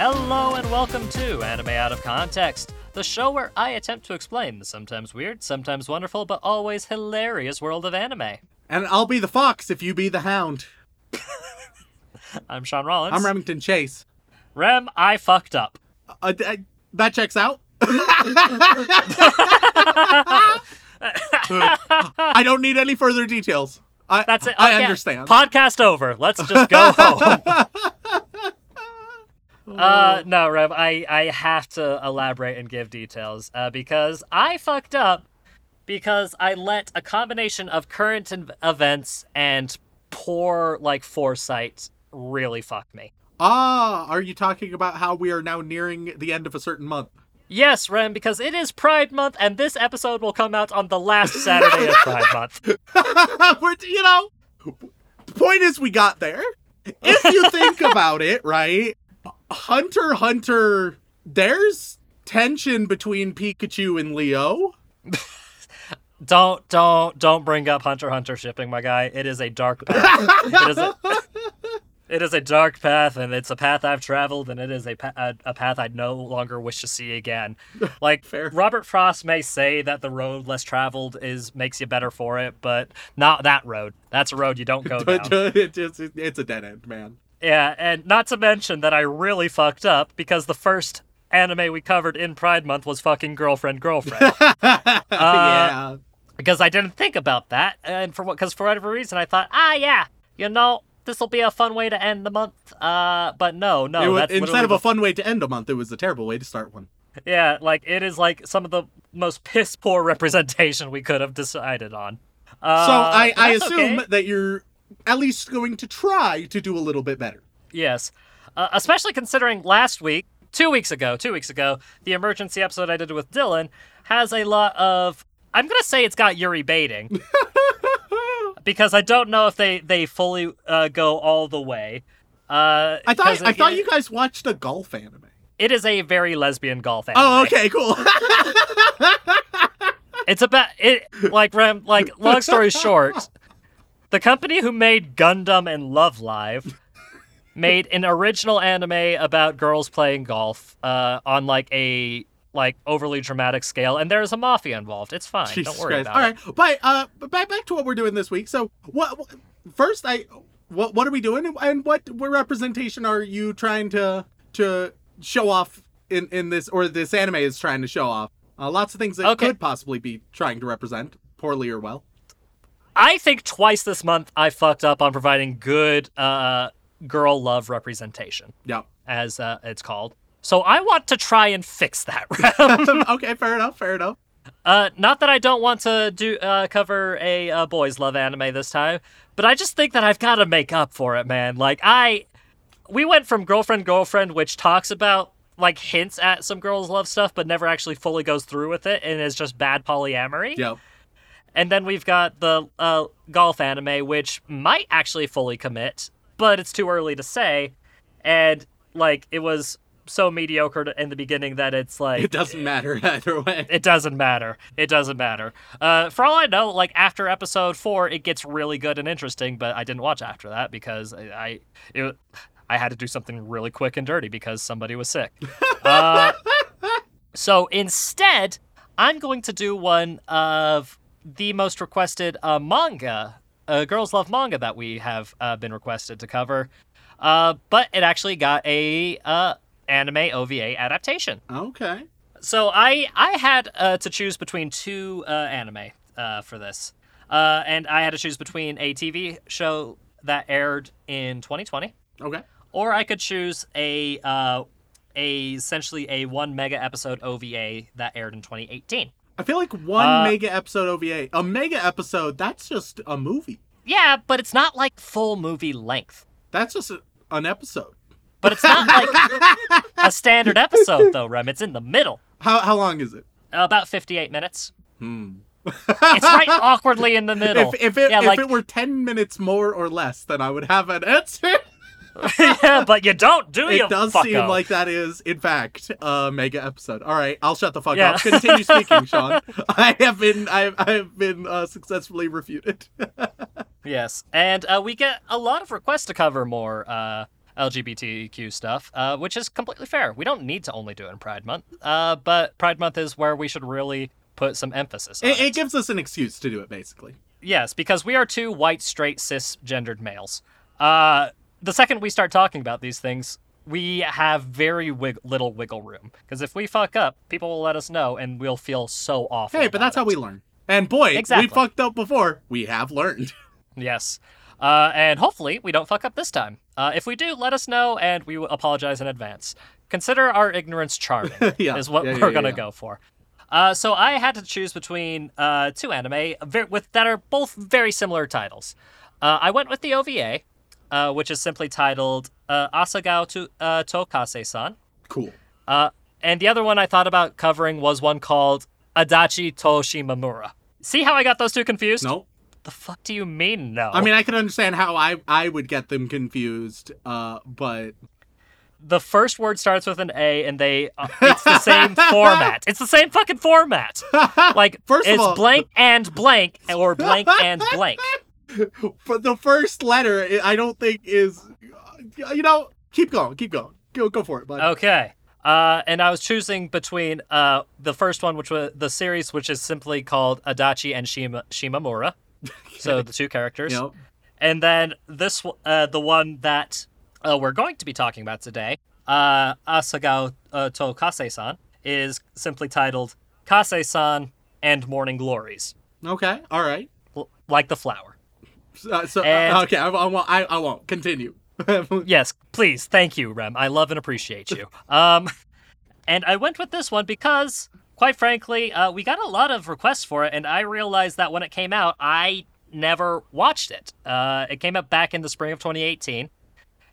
Hello and welcome to Anime Out of Context, the show where I attempt to explain the sometimes weird, sometimes wonderful, but always hilarious world of anime. And I'll be the fox if you be the hound. I'm Sean Rollins. I'm Remington Chase. Rem, I fucked up. Uh, uh, that checks out. I don't need any further details. I, That's it. I understand. Podcast over. Let's just go home. Uh, no, Rem, I, I have to elaborate and give details uh, because I fucked up because I let a combination of current in- events and poor, like, foresight really fuck me. ah, are you talking about how we are now nearing the end of a certain month? Yes, Rem, because it is Pride Month, and this episode will come out on the last Saturday of Pride Month. We're, you know, the point is we got there. If you think about it, right? Hunter Hunter, there's tension between Pikachu and Leo. Don't, don't, don't bring up Hunter Hunter shipping, my guy. It is a dark path. it, is a, it is a dark path, and it's a path I've traveled, and it is a, pa- a, path I no longer wish to see again. Like Fair. Robert Frost may say that the road less traveled is makes you better for it, but not that road. That's a road you don't go down. But it just, it's a dead end, man. Yeah, and not to mention that I really fucked up because the first anime we covered in Pride Month was fucking girlfriend girlfriend. yeah. because I didn't think about that, and for what? Because for whatever reason, I thought, ah, yeah, you know, this will be a fun way to end the month. Uh, but no, no, It wa- that's instead of a fun way to end a month, it was a terrible way to start one. yeah, like it is like some of the most piss poor representation we could have decided on. Uh, so I, I assume okay. that you're at least going to try to do a little bit better. Yes. Uh, especially considering last week, two weeks ago, two weeks ago, the emergency episode I did with Dylan has a lot of. I'm going to say it's got Yuri baiting. because I don't know if they, they fully uh, go all the way. Uh, I thought I it- thought you guys watched a golf anime. It is a very lesbian golf anime. Oh, okay, cool. It's about it like like long story short, the company who made Gundam and Love Live made an original anime about girls playing golf uh, on like a like overly dramatic scale, and there's a mafia involved. It's fine. Jesus Don't worry Christ. about All it. right, but uh, back back to what we're doing this week. So what? what- First, I what what are we doing, and what what representation are you trying to to show off in in this or this anime is trying to show off? Uh, lots of things that Okay. could possibly be trying to represent poorly or well. I think twice this month I fucked up on providing good uh, girl love representation, Yeah. as uh, it's called. So I want to try and fix that. Okay, fair enough. Fair enough. Uh, not that I don't want to do uh, cover a uh, boys love anime this time, but I just think that I've got to make up for it, man. Like I, we went from girlfriend girlfriend, which talks about like hints at some girls love stuff, but never actually fully goes through with it, and is just bad polyamory. Yeah. And then we've got the uh, golf anime, which might actually fully commit, but it's too early to say. And like it was so mediocre in the beginning that it's like It doesn't matter either way. it doesn't matter. It doesn't matter. Uh, for all I know, like after episode four, it gets really good and interesting. But I didn't watch after that because I, I, it, I had to do something really quick and dirty because somebody was sick. Uh, so instead, I'm going to do one of the most requested uh, manga, uh, girls love manga that we have uh, been requested to cover. Uh, but it actually got a uh, anime OVA adaptation. Okay. So I I had uh, to choose between two uh, anime uh, for this, uh, and I had to choose between a TV show that aired in 2020, Okay. or I could choose a uh, a essentially a one mega episode OVA that aired in 2018. I feel like one Uh, mega episode OVA, a mega episode, that's just a movie. Yeah, but it's not like full movie length. That's just a, an episode. But it's not like a standard episode, though, Rem. It's in the middle. How how long is it? About 58 minutes. Hmm. It's right awkwardly in the middle. If, if it yeah, if like, it were ten minutes more or less, then I would have an answer. yeah, but you don't, do you? it does seem like that is, in fact, a mega episode. All right, I'll shut the fuck Yeah. up. Continue speaking, Sean. I have been I, I have been uh, successfully refuted. Yes, and uh, we get a lot of requests to cover more uh, LGBTQ stuff, uh, which is completely fair. We don't need to only do it in Pride Month, uh, but Pride Month is where we should really put some emphasis on it, it. it gives us an excuse to do it, basically. Yes, because we are two white, straight, cisgendered males. Uh, the second we start talking about these things, we have very wig- little wiggle room. Because if we fuck up, people will let us know, and we'll feel so awful. Hey, but that's how we learn. And boy, Exactly. we fucked up before. We have learned. Yes. Uh, and hopefully we don't fuck up this time. Uh, if we do, let us know, and we will apologize in advance. Consider our ignorance charming, Yeah, is what yeah, we're yeah, gonna yeah. go for. Uh, so I had to choose between uh, two anime ver- with that are both very similar titles. Uh, I went with the OVA, uh, which is simply titled uh, Asagao to uh, Tokase-san. Cool. Uh, and the other one I thought about covering was one called Adachi to Shimamura. See how I got those two confused? No, The fuck do you mean no? I mean I can understand how I I would get them confused. Uh, but the first word starts with an A, and they uh, it's the same format. It's the same fucking format. Like First of it's all- blank and blank, or blank and blank. but the first letter I don't think is. You know, keep going, keep going. Go go for it, bud. Okay. Uh, and I was choosing between uh, the first one, which was the series, which is simply called Adachi and Shima, Shimamura. So the two characters. Yep. And then this, uh, the one that uh, we're going to be talking about today, uh, Asagao uh, to Kase-san, is simply titled Kase-san and Morning Glories, Okay. All right. l- like the flower. Uh, so And- uh, okay, I, I won't. I, I won't continue. Yes, please, thank you, Rem. I love and appreciate you. Um, and I went with this one because, quite frankly, uh, we got a lot of requests for it, and I realized that when it came out, I never watched it. Uh, it came out back in the spring of 2018,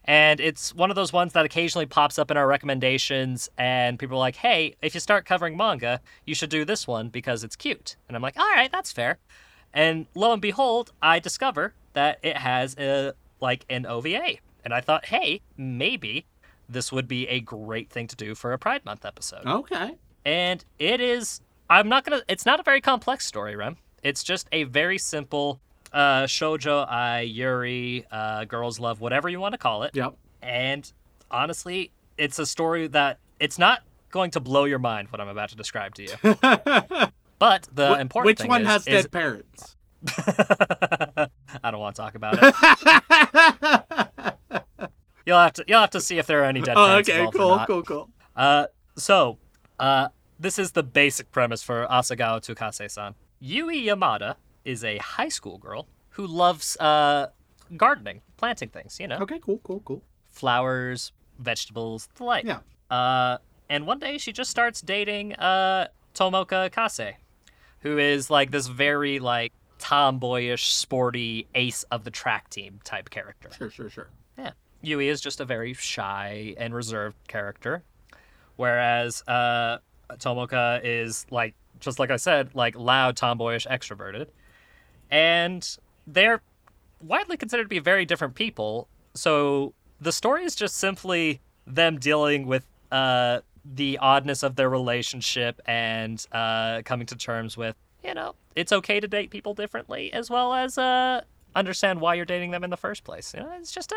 and it's one of those ones that occasionally pops up in our recommendations, and people are like, "Hey, if you start covering manga, you should do this one because it's cute." And I'm like, "All right, that's fair." And lo and behold, I discover that it has a like an OVA. And I thought, hey, maybe this would be a great thing to do for a Pride Month episode. okay. And it is I'm not gonna it's not a very complex story, Rem. It's just a very simple uh shoujo ai yuri uh girls love whatever you want to call it Yep. and honestly it's a story that it's not going to blow your mind what i'm about to describe to you but the Wh- important Which thing one is, has is dead parents? I don't want to talk about it. You'll have to you'll have to see if there are any dead oh, parents okay. Cool. Cool. Cool. Uh, so, uh, this is the basic premise for Asagao to Kase-san. Yui Yamada is a high school girl who loves uh, gardening, planting things, you know, Okay. Cool. Cool. Cool. flowers, vegetables, the like. Yeah. Uh, and one day she just starts dating uh, Tomoka Kase, who is like this very like tomboyish, sporty ace of the track team type character. Sure. Sure. Sure. Yeah. Yui is just a very shy and reserved character, whereas uh, Tomoka is like, just like I said, like loud, tomboyish, extroverted, and they're widely considered to be very different people. So the story is just simply them dealing with uh, the oddness of their relationship and uh, coming to terms with, you know, it's okay to date people differently, as well as uh, understand why you're dating them in the first place. You know, it's just a,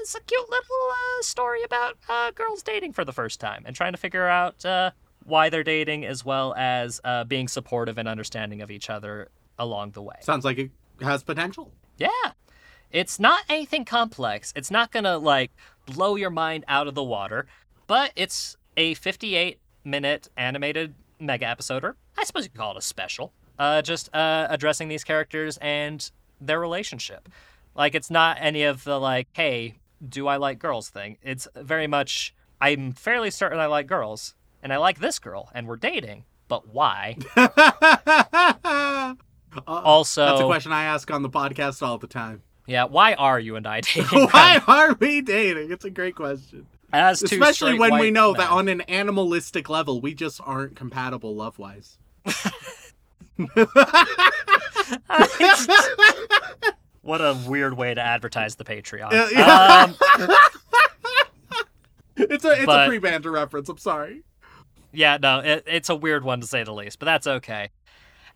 it's a cute little uh, story about uh, girls dating for the first time and trying to figure out uh, why they're dating, as well as uh, being supportive and understanding of each other along the way. Sounds like it has potential. Yeah. It's not anything complex. It's not going to like blow your mind out of the water, but it's a 58 minute animated mega episode, or I suppose you could call it a special, uh, just uh, addressing these characters and their relationship. Like, it's not any of the like, hey, do I like girls thing. It's very much, I'm fairly certain I like girls, and I like this girl, and we're dating, but why? Uh, Also, that's a question I ask on the podcast all the time. yeah, why are you and I dating? Why are we dating? It's a great question. As Especially when we know that on an animalistic level, we just aren't compatible love wise. what a weird way to advertise the Patreon. Yeah. Um, It's a it's But- a pre banter reference. I'm sorry. yeah, no, it, it's a weird one to say the least, but that's okay.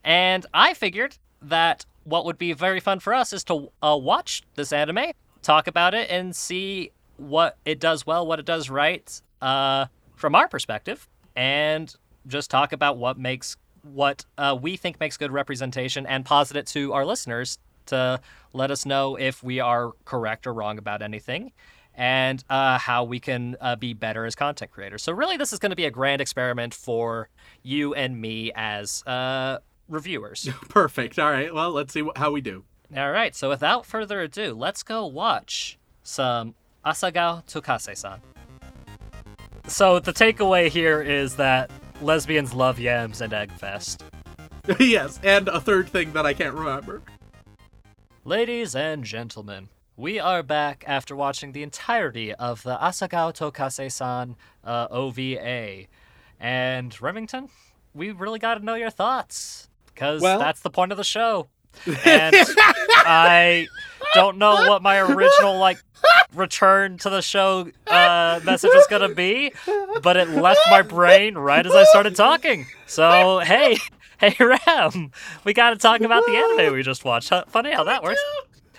And I figured that what would be very fun for us is to uh, watch this anime, talk about it, and see what it does well, what it does right, uh, from our perspective, and just talk about what makes what uh, we think makes good representation, and posit it to our listeners to let us know if we are correct or wrong about anything. And uh, how we can uh, be better as content creators. So, really, this is going to be a grand experiment for you and me as uh, reviewers. Perfect. All right. Well, let's see wh- how we do. All right, so without further ado, let's go watch some Asagao to Kase-san. So the takeaway here is that lesbians love yams and Eggfest. yes, and a third thing that I can't remember. Ladies and gentlemen, we are back after watching the entirety of the Asagao to Kase-san uh, OVA. And Remington, we really got to know your thoughts because Well- that's the point of the show. And I don't know what my original like return to the show uh, message was gonna be, but it left my brain right as I started talking. So hey, hey Rem, we got to talk about the anime we just watched. Funny how that works.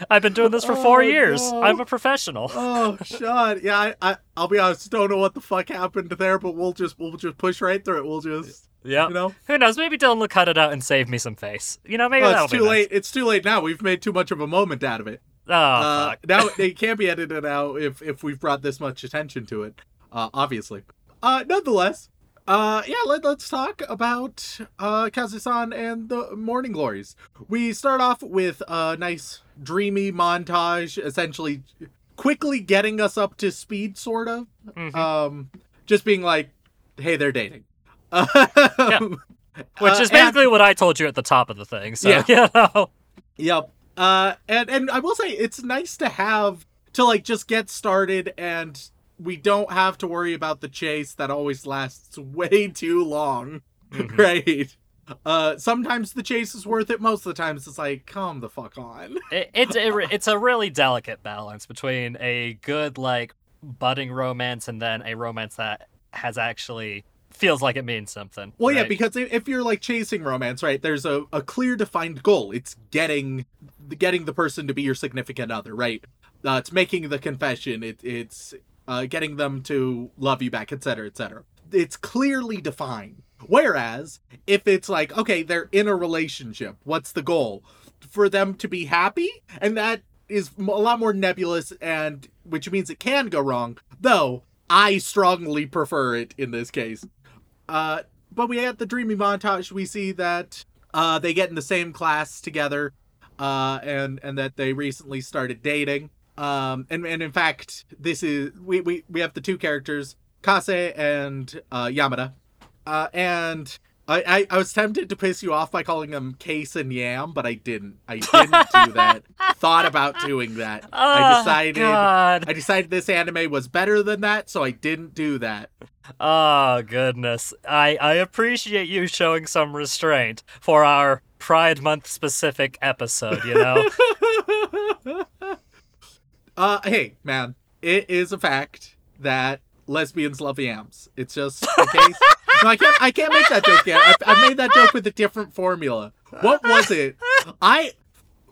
I've been doing this for four Oh, years. no. I'm a professional. Oh, Sean. Yeah, I, I, I'll be honest. Don't know what the fuck happened there, but we'll just, we'll just push right through it. We'll just, Yeah. you know. Who knows? Maybe Dylan will cut it out and save me some face. You know, maybe Oh, that'll it's be too nice. late. It's too late now. We've made too much of a moment out of it. Oh uh, fuck. now it can't be edited out if if we've brought this much attention to it. Uh, obviously. Uh, nonetheless. Uh, yeah. Let, let's talk about uh Kase-san and the Morning Glories. We start off with a nice dreamy montage, essentially quickly getting us up to speed, sort of. Mhm. Um, just being like, hey, they're dating. Um, Which uh, is and- basically what I told you at the top of the thing. So Yeah. you know. Yep. Uh, and and I will say it's nice to have to like just get started, and we don't have to worry about the chase that always lasts way too long, Mhm. right? Uh, sometimes the chase is worth it. Most of the times, it's like, come the fuck on. it, it's it, it's a really delicate balance between a good like budding romance and then a romance that has actually feels like it means something. Well, yeah, because if if you're like chasing romance, right? There's a, a clear defined goal. It's getting getting the person to be your significant other, right? Uh, it's making the confession. It, it's uh, getting them to love you back, etc., etc. It's clearly defined. Whereas if it's like, okay, they're in a relationship, what's the goal? For them to be happy, and that is a lot more nebulous, and which means it can go wrong. Though I strongly prefer it in this case. Uh, but we at the dreamy montage, we see that uh, they get in the same class together, uh, and and that they recently started dating. Um, and and in fact, this is we we we have the two characters, Kase and uh, Yamada, uh, and. I, I, I was tempted to piss you off by calling them Case and Yam, but I didn't. I didn't do that. Thought about doing that. I Oh, decided God. I decided this anime was better than that, so I didn't do that. Oh goodness. I I appreciate you showing some restraint for our Pride Month specific episode, you know. uh, hey, man, it is a fact that lesbians love yams. It's just a case. no, I can't. I can't make that joke yet. I, I made that joke with a different formula. What was it? I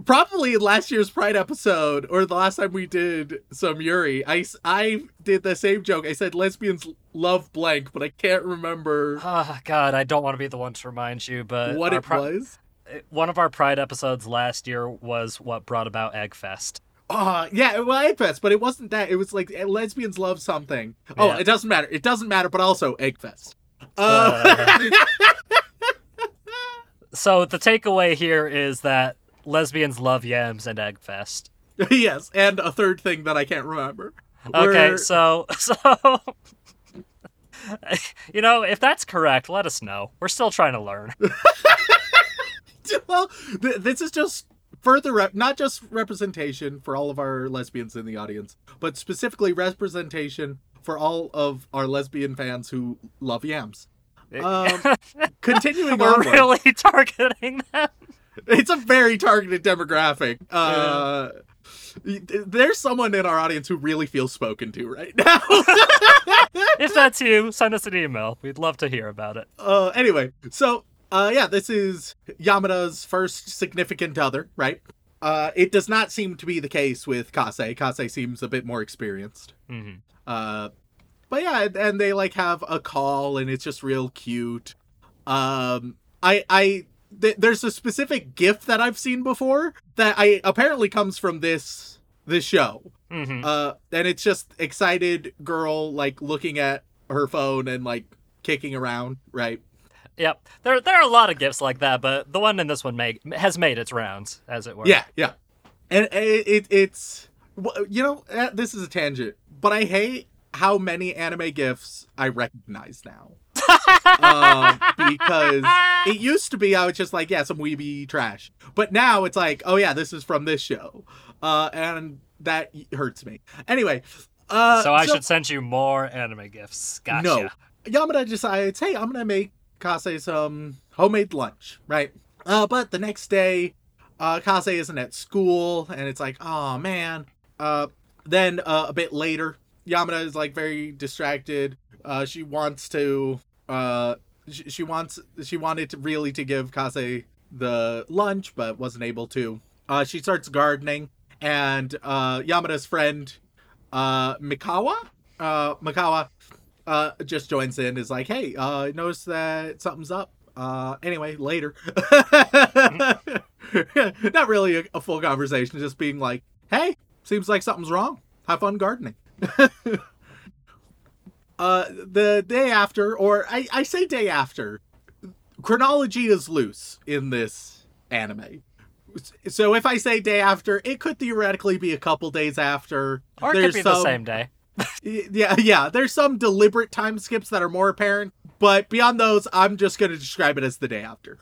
probably last year's Pride episode or the last time we did some Yuri. I, I did the same joke. I said lesbians love blank, but I can't remember oh god, I don't want to be the one to remind you, but what it pri- was. Uh, one of our Pride episodes last year was what brought about Eggfest. Oh, yeah, well, Eggfest, but it wasn't that. It was like eh, lesbians love something. Oh, Yeah. it doesn't matter. It doesn't matter, but also Eggfest. Uh, So the takeaway here is that lesbians love yams and Eggfest. yes, and a third thing that I can't remember. Okay, We're- so so you know, if that's correct, let us know. We're still trying to learn. well, th- this is just further rep- not just representation for all of our lesbians in the audience, but specifically representation for all of our lesbian fans who love yams. Um, continuing We're really targeting them. it's a very targeted demographic. Uh, There's someone in our audience who really feels spoken to right now. If that's you, send us an email. We'd love to hear about it. uh, anyway, so uh, yeah, this is Yamada's first significant other, right? Uh, it does not seem to be the case with Kase. Kase seems a bit more experienced. hmm Uh, but yeah, and- they like have a call, and it's just real cute. Um, I I th- there's a specific GIF that I've seen before that I apparently comes from this this show. hmm Uh, and it's just excited girl like looking at her phone and like kicking around, right? Yep. There there are a lot of gifts like that, but the one in this one make, has made its rounds, as it were. Yeah, yeah. And it, it it's you know uh, this is a tangent, but I hate how many anime gifs I recognize now. um, because it used to be I was just like, yeah, some weeby trash, but now it's like, oh yeah, this is from this show, uh, and that hurts me. Anyway, uh, so I should send you more anime gifts. Gotcha. No. Yamada decides, hey, I'm gonna make Kase some homemade lunch, right? Uh, but the next day, uh, Kase isn't at school, and it's like, oh man. Uh, then uh, a bit later, Yamada is like very distracted. Uh, she wants to, uh, she, wants, she wanted to really to give Kase the lunch, but wasn't able to. Uh, she starts gardening, and uh, Yamada's friend, uh, Mikawa, uh, Mikawa, uh, just joins in. Is like, hey, uh, I noticed that something's up. Uh, anyway, later. Not really a, a full conversation, just being like, hey, seems like something's wrong. Have fun gardening. uh, the day after, or I, I say day after, chronology is loose in this anime. So if I say day after, it could theoretically be a couple days after. Or it could There's be the same day. yeah, yeah. There's some deliberate time skips that are more apparent, but beyond those, I'm just going to describe it as the day after.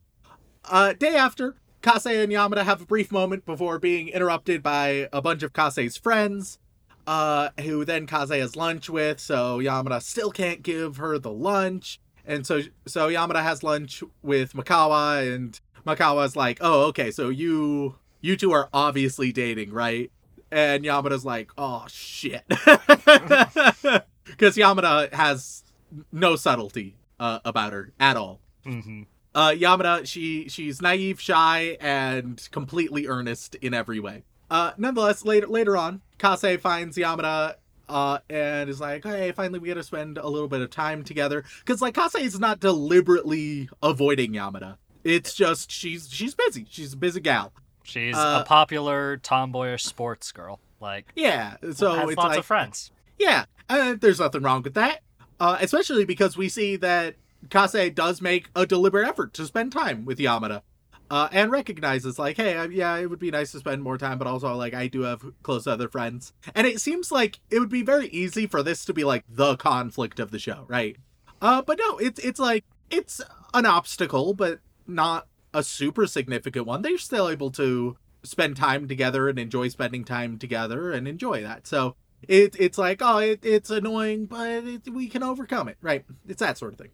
Uh, day after, Kase and Yamada have a brief moment before being interrupted by a bunch of Kase's friends, uh, who then Kase has lunch with. So Yamada still can't give her the lunch, and so so Yamada has lunch with Makawa, and Makawa's like, "Oh, okay, so you you two are obviously dating, right?" And Yamada's like, "Oh shit," because Yamada has no subtlety uh, about her at all. hmm Uh, Yamada, she she's naive, shy, and completely earnest in every way. Uh, nonetheless, later later on, Kase finds Yamada uh, and is like, "Hey, finally we get to spend a little bit of time together." Because like Kase is not deliberately avoiding Yamada. It's just she's she's busy. She's a busy gal. She's Uh, a popular tomboyish sports girl. Like, Yeah. So has it's lots like of friends. Yeah, uh, there's nothing wrong with that. Uh, especially because we see that Kase does make a deliberate effort to spend time with Yamada. Uh, and recognizes like, hey, I, yeah, it would be nice to spend more time, but also like I do have close other friends, and it seems like it would be very easy for this to be like the conflict of the show, right? Uh, but no, it's it's like it's an obstacle, but not a super significant one. They're still able to spend time together and enjoy spending time together and enjoy that. So it, it's like, oh, it, it's annoying, but it, we can overcome it, right? It's that sort of thing.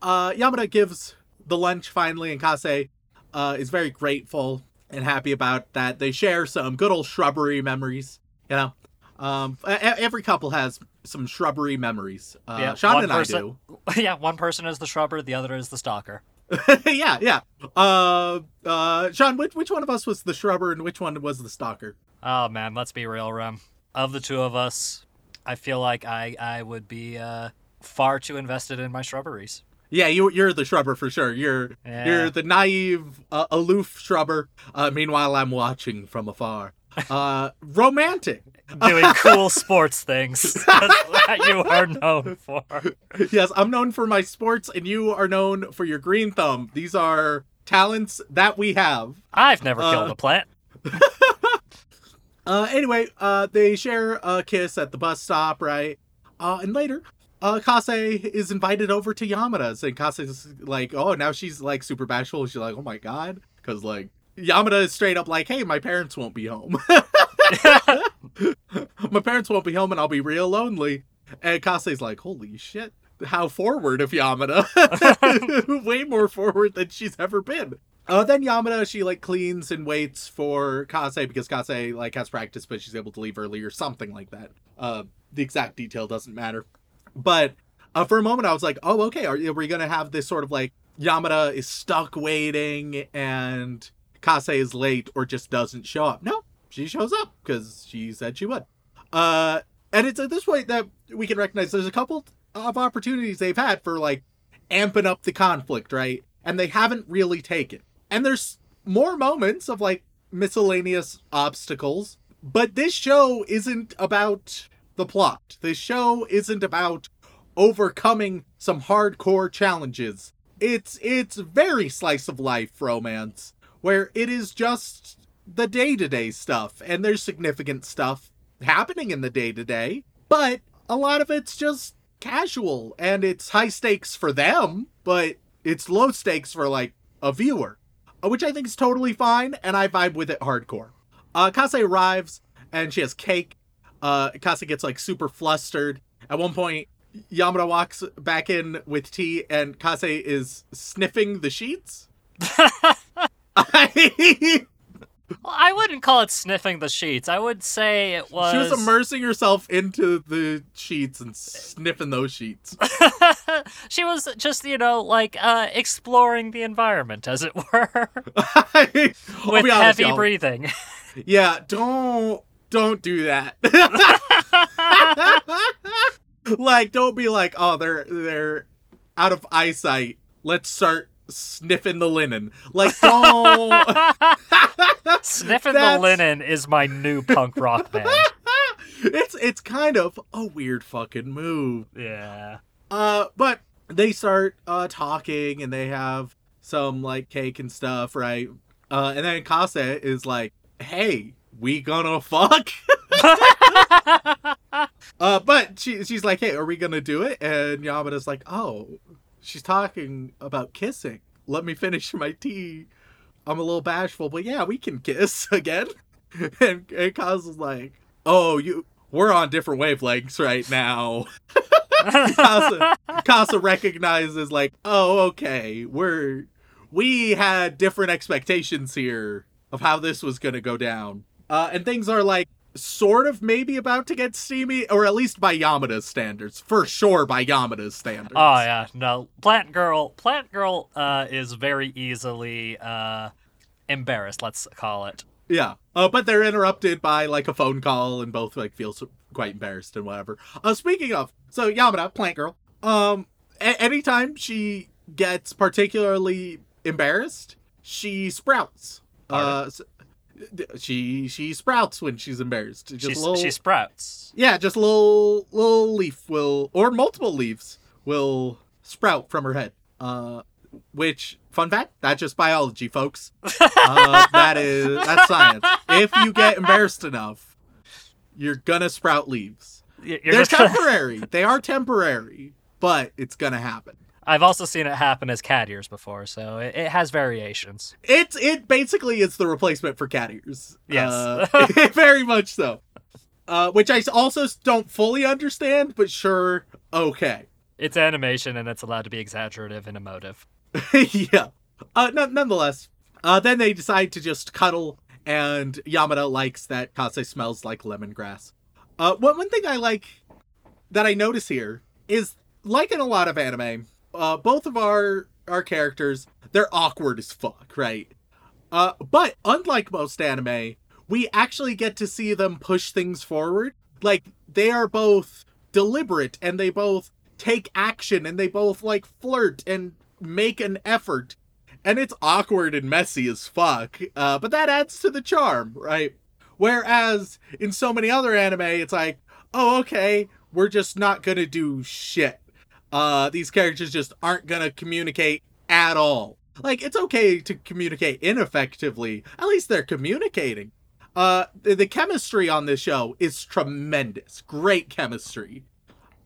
Uh, Yamada gives the lunch finally, and Kase uh, is very grateful and happy about that. They share some good old shrubbery memories, you know. Um, every couple has some shrubbery memories. Uh, Yeah, Sean and person- I do. yeah, one person is the shrubber, the other is the stalker. yeah, yeah. Uh, uh, Sean, which which one of us was the shrubber and which one was the stalker? Oh man, let's be real, Rem. Of the two of us, I feel like I I would be uh, far too invested in my shrubberies. Yeah, you you're the shrubber for sure. You're Yeah. you're the naive, uh, aloof shrubber. Uh, meanwhile, I'm watching from afar. Uh, romantic. Doing cool sports things that you are known for. Yes, I'm known for my sports, and you are known for your green thumb. These are talents that we have. I've never Uh, killed a plant. Uh, anyway, uh, they share a kiss at the bus stop, right? Uh, and later, uh, Kase is invited over to Yamada's, and Kase is like, oh, now she's like super bashful. She's like, oh my god, because like Yamada is straight up like, "Hey, my parents won't be home. my parents won't be home, and I'll be real lonely." And Kase's like, "Holy shit." How forward of Yamada. Way more forward than she's ever been. Uh, then Yamada, she like cleans and waits for Kase because Kase like has practice, but she's able to leave early or something like that. Uh, the exact detail doesn't matter. But uh, for a moment, I was like, oh, okay, are, are we gonna have this sort of like Yamada is stuck waiting and Kase is late or just doesn't show up? No, she shows up because she said she would. Uh, and it's at this point that we can recognize there's a couple of opportunities they've had for like amping up the conflict, right? And they haven't really taken. And there's more moments of like miscellaneous obstacles, but this show isn't about the plot. This show isn't about overcoming some hardcore challenges. It's it's very slice of life romance where it is just the day-to-day stuff and there's significant stuff happening in the day-to-day, but a lot of it's just casual and it's high stakes for them, but it's low stakes for like a viewer, uh, which I think is totally fine and I vibe with it hardcore. Uh, Kase arrives and she has cake. Uh, Kase gets like super flustered. At one point, Yamada walks back in with tea and Kase is sniffing the sheets. I, Well, I wouldn't call it sniffing the sheets. I would say it was. She was immersing herself into the sheets and sniffing those sheets. she was just, you know, like uh, exploring the environment, as it were, with honest, heavy y'all. breathing. Yeah, don't don't do that. like, don't be like, oh, they're they're out of eyesight. Let's start sniffing the linen. Like, don't. Sniffing the linen is my new punk rock band. it's it's kind of a weird fucking move. Yeah. Uh, but they start uh talking and they have some like cake and stuff, right? Uh, and then Kase is like, "Hey, we gonna fuck?" uh, but she she's like, "Hey, are we gonna do it?" And Yamada's like, "Oh, she's talking about kissing. Let me finish my tea. I'm a little bashful, but yeah, we can kiss again." And, and Kase's like, "Oh, you." We're on different wavelengths right now. Casa, Casa recognizes like, oh, okay, we're we had different expectations here of how this was gonna go down, uh, and things are like sort of maybe about to get steamy, or at least by Yamada's standards, for sure by Yamada's standards. Oh yeah, no. Plant Girl, Plant Girl uh, is very easily uh, embarrassed. Let's call it. Yeah. Uh, but they're interrupted by like a phone call and both like feel so, quite embarrassed and whatever. Uh, speaking of, so Yamada, plant girl, um, a- anytime she gets particularly embarrassed, she sprouts. Uh, s- d- she she sprouts when she's embarrassed. Just She's, little, she sprouts. yeah, just a little little leaf will or multiple leaves will sprout from her head. Uh, which fun fact, that's just biology, folks. Uh, that is that's science. If you get embarrassed enough, you're gonna sprout leaves. You're They're temporary. they are temporary, but it's gonna happen. I've also seen it happen as cat ears before, so it, it has variations. It's it basically is the replacement for cat ears. Yes. Uh, very much so. Uh, which I also don't fully understand, but sure, okay. It's animation and it's allowed to be exaggerative and emotive. yeah. Uh, no, nonetheless, uh, then they decide to just cuddle, and Yamada likes that Kase smells like lemongrass. Uh, one, one thing I like that I notice here is, like in a lot of anime, uh, both of our our characters they're awkward as fuck, right? Uh, but unlike most anime, we actually get to see them push things forward. Like they are both deliberate and they both take action and they both like flirt and make an effort. And it's awkward and messy as fuck. Uh, but that adds to the charm, right? Whereas in so many other anime, it's like, oh, okay, we're just not gonna do shit. Uh, these characters just aren't gonna communicate at all. Like, it's okay to communicate ineffectively. At least they're communicating. Uh, the, the chemistry on this show is tremendous. Great chemistry.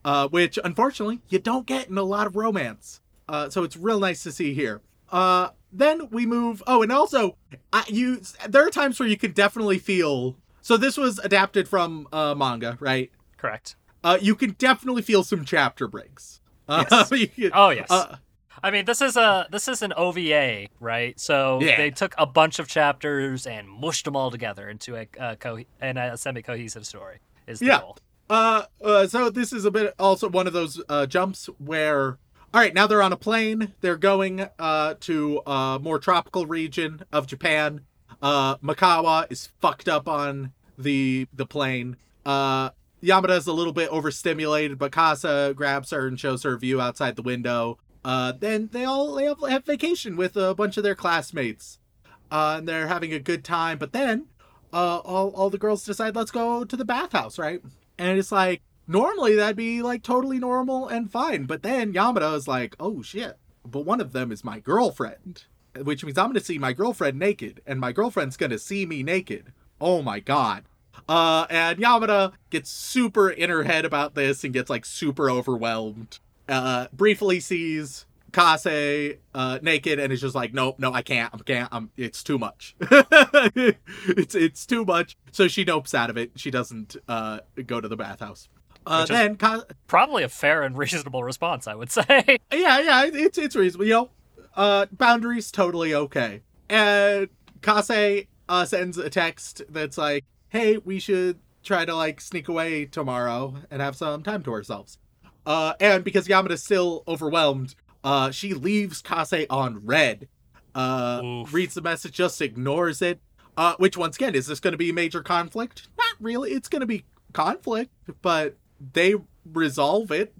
Uh, which unfortunately you don't get in a lot of romance. Uh, so it's real nice to see here. Uh, then we move. Oh, and also, I, you there are times where you can definitely feel. So this was adapted from uh, manga, right? Correct. Uh, you can definitely feel some chapter breaks. Yes. Oh yes. uh, I mean, this is a this is an OVA, right? So Yeah. they took a bunch of chapters and mushed them all together into a, a co- and a semi cohesive story. Is the Yeah. goal. Uh, uh, so this is a bit also one of those uh, jumps where, all right, now they're on a plane. They're going uh, to a more tropical region of Japan. Uh, Makawa is fucked up on the the plane. Uh, Yamada's a little bit overstimulated, but Kasa grabs her and shows her view outside the window. Uh, then they all they have, have vacation with a bunch of their classmates, uh, and they're having a good time. But then, uh, all all the girls decide let's go to the bathhouse, right? And it's like, normally that'd be like totally normal and fine. But then Yamada is like, oh shit, but one of them is my girlfriend. Which means I'm gonna see my girlfriend naked, and my girlfriend's gonna see me naked. Oh my god. Uh, and Yamada gets super in her head about this and gets like super overwhelmed. Uh, briefly sees Kase uh, naked and is just like, nope, no, I can't, I can't, I'm, it's too much. it's it's too much. So she nopes out of it. She doesn't uh, go to the bathhouse. Uh, then Ka- Probably a fair and reasonable response, I would say. yeah, yeah, it's it's reasonable. You know, uh, boundaries totally okay. And Kase uh, sends a text that's like, "Hey, we should try to like sneak away tomorrow and have some time to ourselves." Uh, and because Yamada's still overwhelmed, uh, she leaves Kase on read. Uh, Oof. reads the message, just ignores it. Uh, which once again, is this going to be a major conflict? Not really. It's going to be conflict, but they resolve it.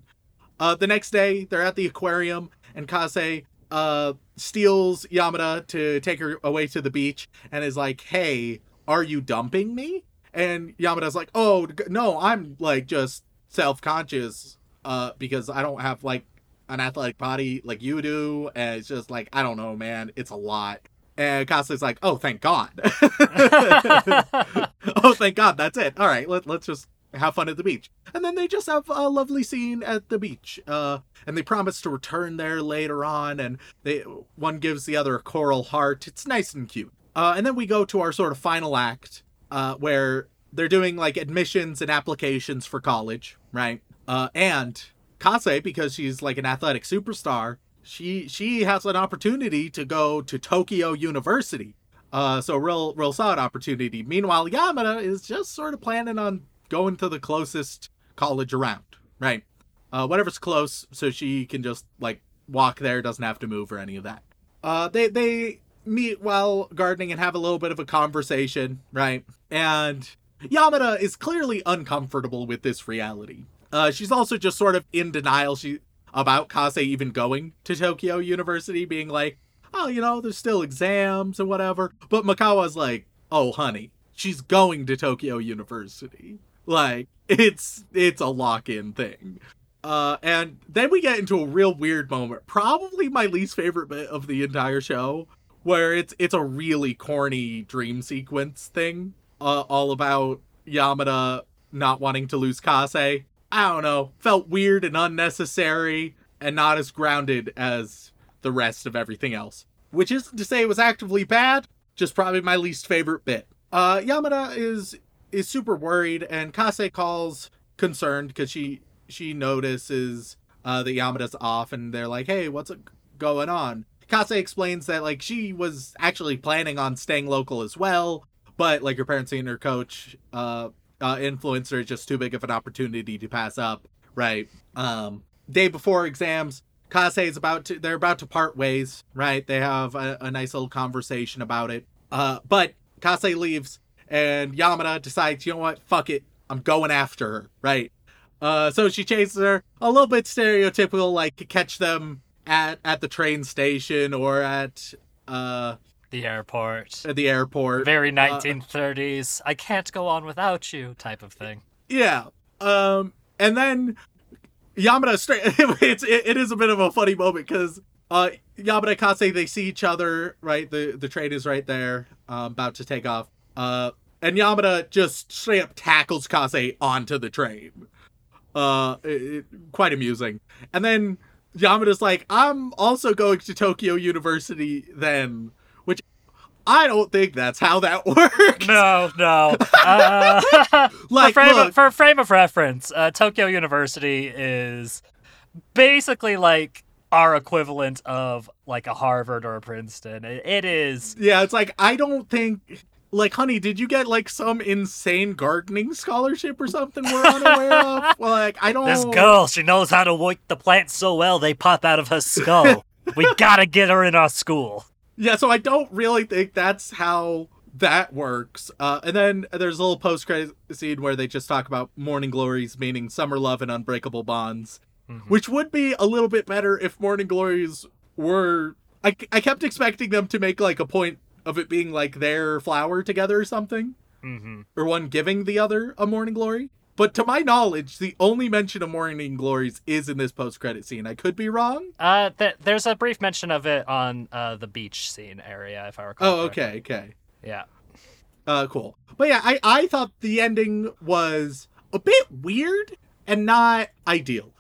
Uh, the next day, they're at the aquarium, and Kase uh, steals Yamada to take her away to the beach and is like, Hey, are you dumping me? And Yamada's like, Oh, no, I'm like just self conscious uh, because I don't have like an athletic body like you do. And it's just like, I don't know, man, it's a lot. And Kase's like, Oh, thank God. oh, thank God, that's it. All right, let, let's just have fun at the beach. And then they just have a lovely scene at the beach. Uh, and they promise to return there later on. And they one gives the other a coral heart. It's nice and cute. Uh, and then we go to our sort of final act, uh, where they're doing like admissions and applications for college, right? Uh, and Kase, because she's like an athletic superstar, she she has an opportunity to go to Tokyo University. Uh, so real real solid opportunity. Meanwhile, Yamada is just sort of planning on going to the closest college around, right? Uh, whatever's close, so she can just like walk there, doesn't have to move or any of that. Uh, they they meet while gardening and have a little bit of a conversation, right? And Yamada is clearly uncomfortable with this reality. Uh, she's also just sort of in denial she about Kase even going to Tokyo University, being like, oh, you know, there's still exams and whatever. But Makawa's like, oh, honey, she's going to Tokyo University. Like, it's it's a lock-in thing. Uh, and then we get into a real weird moment, probably my least favorite bit of the entire show, where it's it's a really corny dream sequence thing, uh, all about Yamada not wanting to lose Kase. I don't know, felt weird and unnecessary, and not as grounded as the rest of everything else. Which isn't to say it was actively bad, just probably my least favorite bit. Uh, Yamada is is super worried, and Kase calls concerned because she she notices uh, that Yamada's off, and they're like, "Hey, what's going on?" Kase explains that like she was actually planning on staying local as well, but like her parents and her coach uh, uh, influenced her. It's just too big of an opportunity to pass up. Right. Um, day before exams, Kase is about to they're about to part ways. Right. They have a, a nice little conversation about it. Uh, but Kase leaves, and Yamada decides, you know what, fuck it, I'm going after her. Right. Uh, so she chases her a little bit stereotypical, like catch them at at the train station or at uh the airport. at the airport. Very Uh, 1930s. I can't go on without you type of thing. Yeah. Um, and then Yamada straight. it's it, it is a bit of a funny moment because uh Yamada and Kase they see each other right. The the train is right there, um, about to take off. Uh, and Yamada just straight up tackles Kase onto the train. Uh, it, it- quite amusing. And then Yamada's like, I'm also going to Tokyo University then, which I don't think that's how that works. No, no. Uh, Like, for, frame look- of, for frame of reference, uh, Tokyo University is basically like our equivalent of like a Harvard or a Princeton. It, it is. Yeah, it's like I don't think like honey, did you get like some insane gardening scholarship or something we're unaware of? Well, like I don't This girl, she knows how to work the plants so well they pop out of her skull. we gotta get her in our school. Yeah, so I don't really think that's how that works. Uh, and then there's a little post credit scene where they just talk about morning glories meaning summer love and unbreakable bonds, which would be a little bit better if morning glories were. I, I kept expecting them to make like a point of it being like their flower together or something, hmm or one giving the other a morning glory. But to my knowledge, the only mention of morning glories is in this post credit scene. I could be wrong. Uh, th- there's a brief mention of it on uh, the beach scene area, if I recall. Oh, correctly. okay, okay. Yeah. Uh, cool. But yeah, I, I thought the ending was a bit weird and not ideal.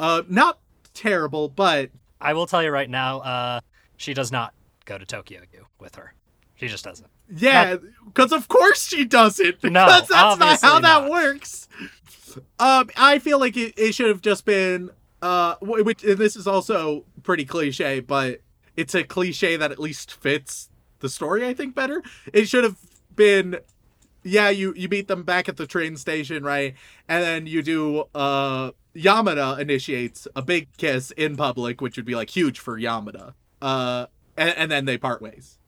Uh, not terrible, but I will tell you right now, uh, she does not go to Tokyo with her. She just doesn't. yeah, because of course she doesn't. No, Because that's not how that not. works. Um, I feel like it, it should have just been, uh, which and this is also pretty cliche, but it's a cliche that at least fits the story. I think better. It should have been yeah, you you meet them back at the train station, right? And then you do uh Yamada initiates a big kiss in public, which would be like huge for Yamada. Uh and, and then they part ways.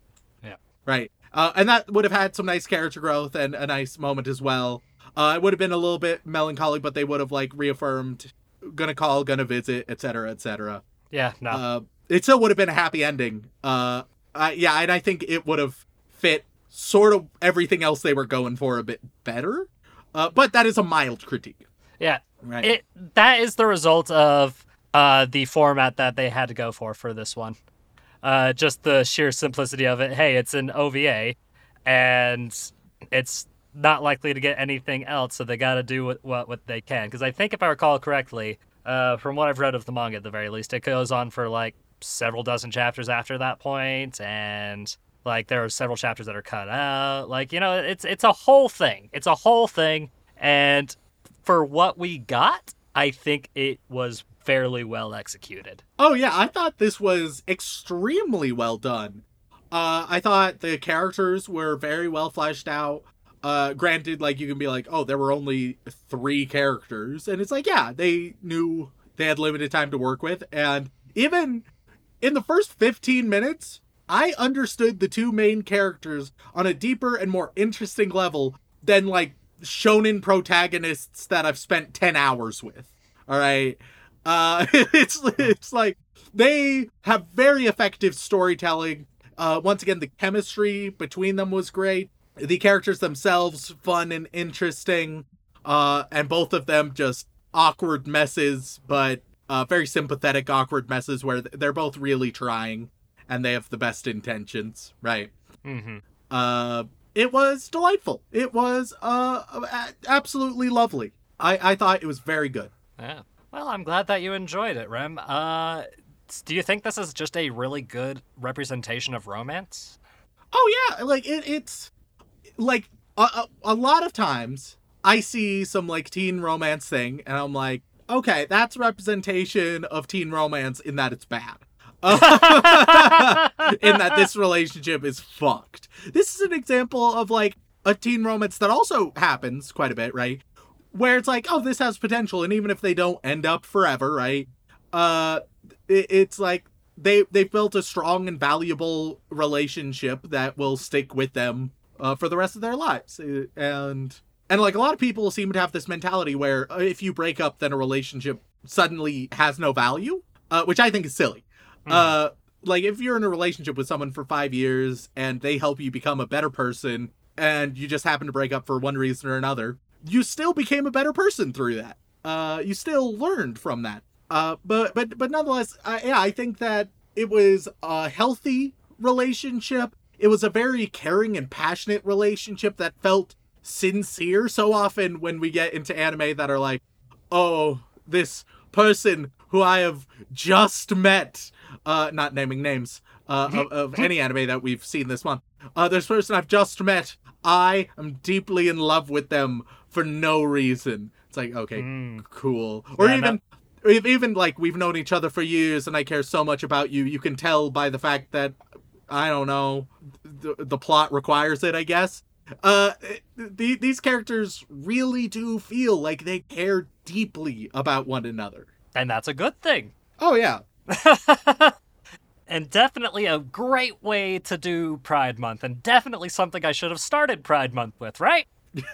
Right. Uh and that would have had some nice character growth and a nice moment as well. Uh it would have been a little bit melancholy, but they would have like reaffirmed gonna call, gonna visit, etc., etc. Yeah, no. Uh, it still would have been a happy ending. Uh, uh, yeah, and I think it would have fit sort of everything else they were going for a bit better. Uh, but that is a mild critique, yeah. right? It that is the result of uh the format that they had to go for for this one. Uh, just the sheer simplicity of it. Hey, it's an OVA, and it's not likely to get anything else, so they got to do what, what what they can. Because I think if I recall correctly, uh, from what I've read of the manga at the very least, it goes on for like several dozen chapters after that point, and like there are several chapters that are cut out. Like you know, it's it's a whole thing. It's a whole thing, and for what we got, I think it was fairly well executed. oh yeah, I thought this was extremely well done. Uh, I thought the characters were very well fleshed out. Uh, granted, like you can be like, oh, there were only three characters, and it's like, yeah, they knew they had limited time to work with, and even in the first 15 minutes, I understood the two main characters on a deeper and more interesting level than like shonen protagonists that I've spent 10 hours with. All right. Uh it's it's like they have very effective storytelling. Uh once again the chemistry between them was great. The characters themselves fun and interesting. Uh and both of them just awkward messes, but uh very sympathetic awkward messes where they're both really trying and they have the best intentions, right? Mm-hmm. Uh, it was delightful. It was uh absolutely lovely. I I thought it was very good. Yeah. Well, I'm glad that you enjoyed it, Rem. Uh, do you think this is just a really good representation of romance? Oh yeah, like it, it's like a, a, a lot of times I see some like teen romance thing and I'm like, okay, that's representation of teen romance in that it's bad. in that this relationship is fucked. This is an example of like a teen romance that also happens quite a bit, right? Where it's like, oh, this has potential, and even if they don't end up forever, right? Uh, it, it's like they they've built a strong and valuable relationship that will stick with them uh, for the rest of their lives, Uh, and and like a lot of people seem to have this mentality where uh, if you break up, then a relationship suddenly has no value, uh, which I think is silly. Uh, like if you're in a relationship with someone for five years and they help you become a better person, and you just happen to break up for one reason or another, you still became a better person through that. Uh, you still learned from that. Uh, but but but nonetheless, uh, yeah, I think that it was a healthy relationship. It was a very caring and passionate relationship that felt sincere. So often when we get into anime that are like, oh, this person who I have just met, uh, not naming names, uh, of, of any anime that we've seen this month. Uh, this person I've just met, I am deeply in love with them for no reason. It's like, okay, Mm. cool. Or Yeah, even, even like we've known each other for years and I care so much about you. You can tell by the fact that, I don't know, the, the plot requires it, I guess. Uh, the, these characters really do feel like they care deeply about one another. And that's a good thing. Oh, yeah. and definitely a great way to do Pride Month, and definitely something I should have started Pride Month with, right?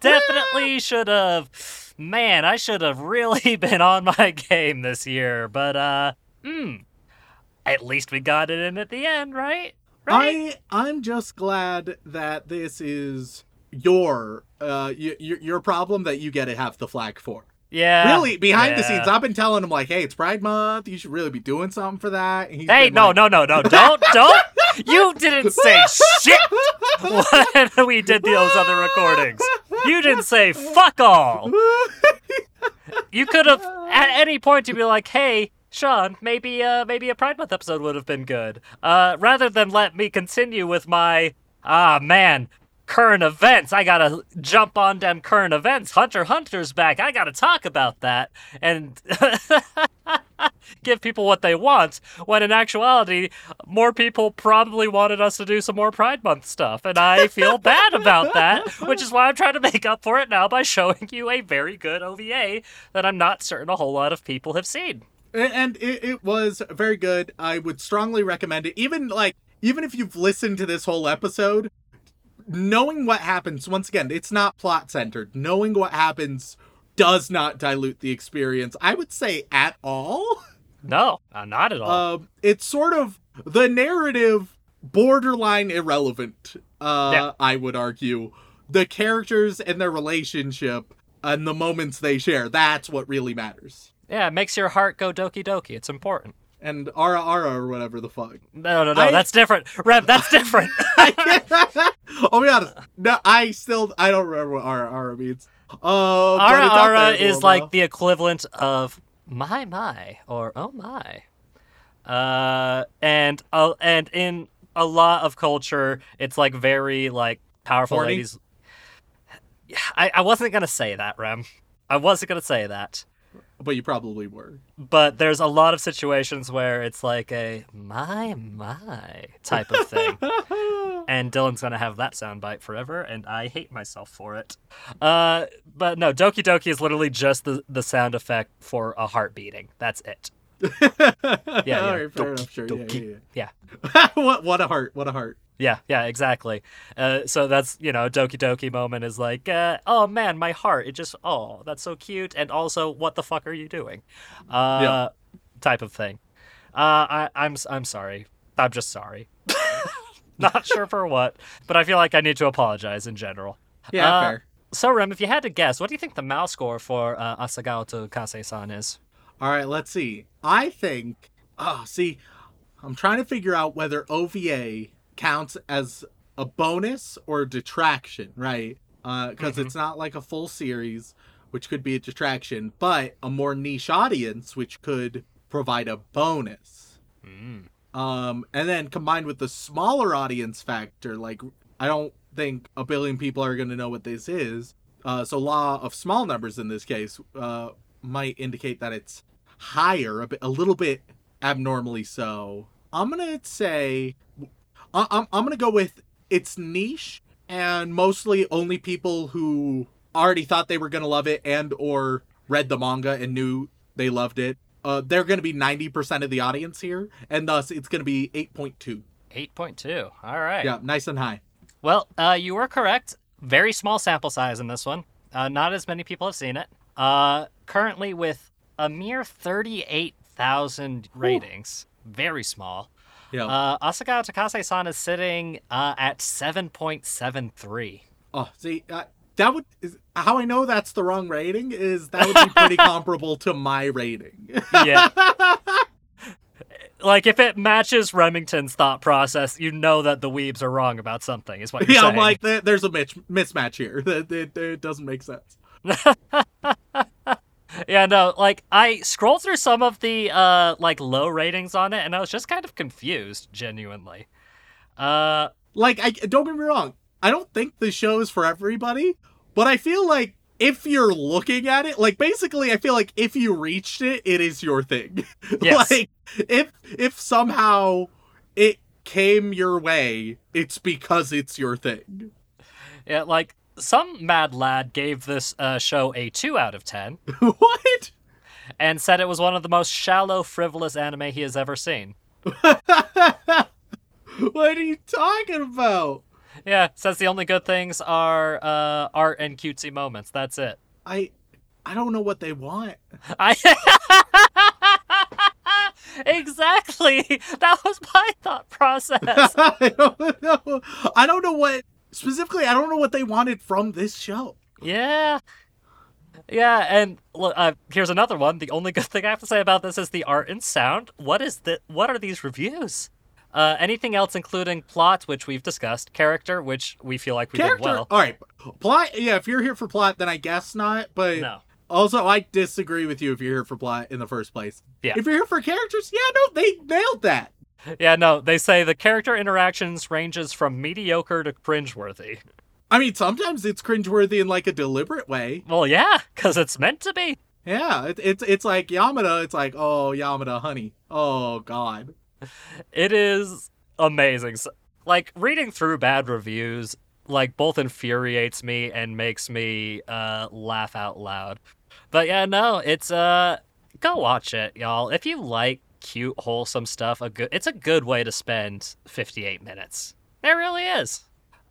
definitely should have. Man, I should have really been on my game this year, but uh, hmm. At least we got it in at the end, right? Right? I I'm just glad that this is your uh y- y- your problem that you get to have the flag for. Yeah. really, behind the scenes, I've been telling him like, "Hey, it's Pride Month. You should really be doing something for that." And he's Hey, no, like, no, no, no, don't, don't. You didn't say shit when we did those other recordings. You didn't say fuck all. You could have at any point to be like, "Hey, Sean, maybe uh maybe a Pride Month episode would have been good." Uh rather than let me continue with my ah man, current events. I got to jump on them current events. Hunter Hunter's back. I got to talk about that and give people what they want when in actuality more people probably wanted us to do some more pride month stuff and i feel bad about that which is why i'm trying to make up for it now by showing you a very good ova that i'm not certain a whole lot of people have seen and it, it was very good. I would strongly recommend it. Even like even if you've listened to this whole episode, knowing what happens once again, it's not plot centered. Knowing what happens does not dilute the experience. I would say at all. no uh, not at all Um, it's sort of the narrative borderline irrelevant. Uh, Yeah. I would argue the characters and their relationship and the moments they share. That's what really matters. yeah it makes your heart go doki doki it's important And Ara Ara or whatever the fuck. no no no I- that's different Reb, that's different I'll be honest. No, I still I don't remember what Ara Ara means. Uh, Ara Ara is like the equivalent of my my or oh my. Uh and uh, and in a lot of culture it's like very like powerful Horny? ladies. I, I wasn't gonna say that, Rem. I wasn't gonna say that. But you probably were. But there's a lot of situations where it's like a my my type of thing. and Dylan's gonna have that soundbite forever, and I hate myself for it. Uh, but no, Doki Doki is literally just the, the sound effect for a heart beating. That's it. yeah, yeah. All right, fair Doki, enough. Sure. Yeah, doki. yeah, Yeah, yeah. what what a heart. What a heart. Yeah, yeah, exactly. Uh, so that's you know, Doki Doki moment is like, uh, oh man, my heart. It just, oh, that's so cute, and also, what the fuck are you doing? Uh, Yeah. type of thing. Uh, I, I'm s- I'm sorry. I'm just sorry. Not sure for what, but I feel like I need to apologize in general. Yeah, Uh, fair. So, Rem, if you had to guess, what do you think the mouse score for uh, Asagao to Kase-san is? All right, let's see. I think. Oh, see, I'm trying to figure out whether OVA counts as a bonus or a detraction, right? Because Mhm. it's not like a full series, which could be a detraction, but a more niche audience, which could provide a bonus. Mm. Um, and then combined with the smaller audience factor, like I don't think a billion people are going to know what this is. Uh, so law of small numbers in this case uh, might indicate that it's higher, a bit, a little bit abnormally so. I'm gonna say, I- I'm I'm gonna go with it's niche and mostly only people who already thought they were gonna love it and or read the manga and knew they loved it. Uh, they're gonna be 90% of the audience here, and thus it's gonna be 8.2. 8.2. All right. Yeah, nice and high. Well, uh, you were correct. Very small sample size in this one. Uh, not as many people have seen it. Uh, currently with a mere 38,000 ratings. Very small. Yeah. Uh, Asagao to Kase-san is sitting uh, at 7.73. Oh, see, uh, that would is, how I know that's the wrong rating is that would be pretty comparable to my rating. Yeah. like, if it matches Remington's thought process, you know that the weebs are wrong about something, is what you're yeah, saying. I'm like, there's a mismatch here. It doesn't make sense. Yeah, no, like I scrolled through some of the uh like low ratings on it and I was just kind of confused, genuinely. Uh like I don't get me wrong, I don't think the show is for everybody, but I feel like if you're looking at it, like basically I feel like if you reached it, it is your thing. Yes. like if if somehow it came your way, it's because it's your thing. yeah, like some mad lad gave this uh, show a 2 out of 10 what? and said it was one of the most shallow, frivolous anime he has ever seen. what are you talking about? Yeah, says the only good things are uh, art and cutesy moments. That's it. I I don't know what they want. I exactly. That was my thought process. I don't know. I don't know what specifically. I don't know what they wanted from this show. yeah, yeah. And look, uh, here's another one. The only good thing I have to say about this is the art and sound. What is the? What are these reviews? Uh, anything else, including plot, which we've discussed, character, which we feel like we Character. did well. All right, plot. Yeah, if you're here for plot, then I guess not. But No. also, I disagree with you if you're here for plot in the first place. Yeah. If you're here for characters, yeah, no, they nailed that. Yeah, no. They say the character interactions ranges from mediocre to cringeworthy. I mean, sometimes it's cringeworthy in like a deliberate way. Well, yeah, because it's meant to be. Yeah, it, it's it's like Yamada. It's like, oh, Yamada, honey. Oh God. It is amazing. So, like reading through bad reviews, like both infuriates me and makes me uh laugh out loud. But yeah, no, it's uh go watch it, y'all. If you like cute, wholesome stuff, a good it's a good way to spend 58 minutes. It really is.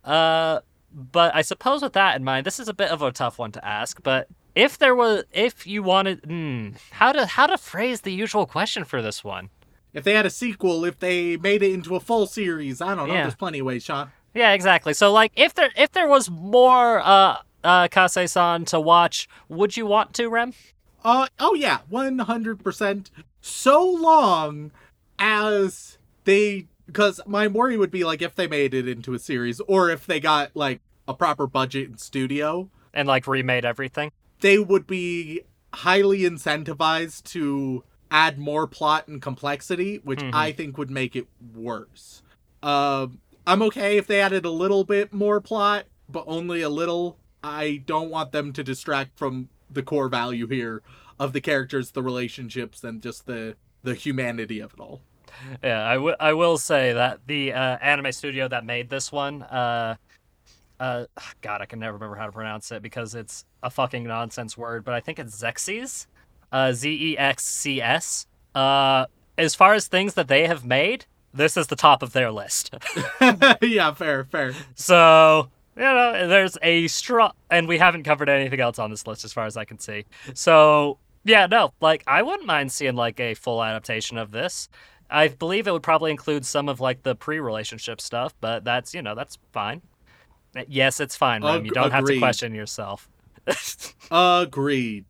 Uh but I suppose with that in mind, this is a bit of a tough one to ask, but if there was if you wanted hmm, how to how to phrase the usual question for this one? If they had a sequel, if they made it into a full series, I don't know. Yeah. There's plenty of ways, Sean. Yeah, exactly. So like if there if there was more uh uh Kase-san to watch, would you want to, Rem? Uh oh yeah, one hundred percent. So long as they, because my worry would be like if they made it into a series, or if they got like a proper budget and studio, And like remade everything? they would be highly incentivized to add more plot and complexity, which Mhm. I think would make it worse. Um, I'm okay if they added a little bit more plot, but only a little. I don't want them to distract from the core value here of the characters, the relationships, and just the the humanity of it all. Yeah, I, w- I will say that the uh, anime studio that made this one, uh, uh, God, I can never remember how to pronounce it because it's a fucking nonsense word, but I think it's Zexcs, uh, Z E X C S. Uh, as far as things that they have made, this is the top of their list. yeah, fair, fair. So, you know, there's a strong, and we haven't covered anything else on this list as far as I can see. So, yeah, no, like, I wouldn't mind seeing, like, a full adaptation of this. I believe it would probably include some of, like, the pre relationship stuff, but that's, you know, that's fine. Yes, it's fine, Rem. You don't have to question yourself. Agreed.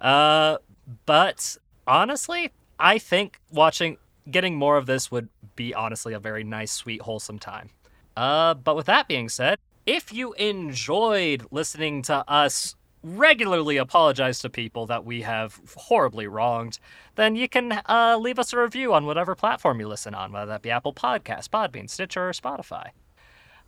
Uh, but honestly, I think watching, getting more of this would be honestly a very nice, sweet, wholesome time. Uh, but with that being said, if you enjoyed listening to us regularly apologize to people that we have horribly wronged, then you can uh, leave us a review on whatever platform you listen on, whether that be Apple Podcasts, Podbean, Stitcher, or Spotify.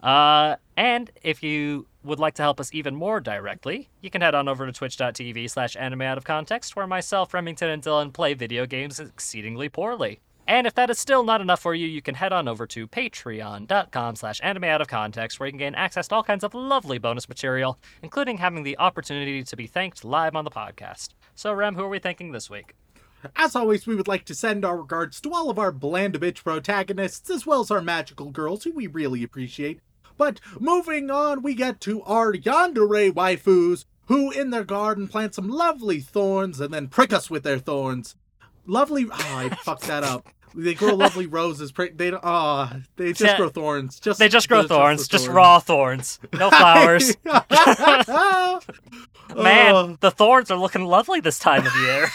Uh, and if you would like to help us even more directly, you can head on over to twitch.tv slash anime out of context, where myself, Remington, and Dylan play video games exceedingly poorly. And if that is still not enough for you, you can head on over to patreon.com slash anime out of context, where you can gain access to all kinds of lovely bonus material, including having the opportunity to be thanked live on the podcast. So, Rem, who are we thanking this week? As always, we would like to send our regards to all of our bland bitch protagonists, as well as our magical girls, who we really appreciate. But moving on, we get to our yandere waifus, who in their garden plant some lovely thorns and then prick us with their thorns. Lovely. Oh, I fucked that up. They grow lovely roses. They. Oh, they just Yeah. grow thorns. Just They just grow thorns, just thorns. raw thorns, no flowers. Man, Oh. the thorns are looking lovely this time of year.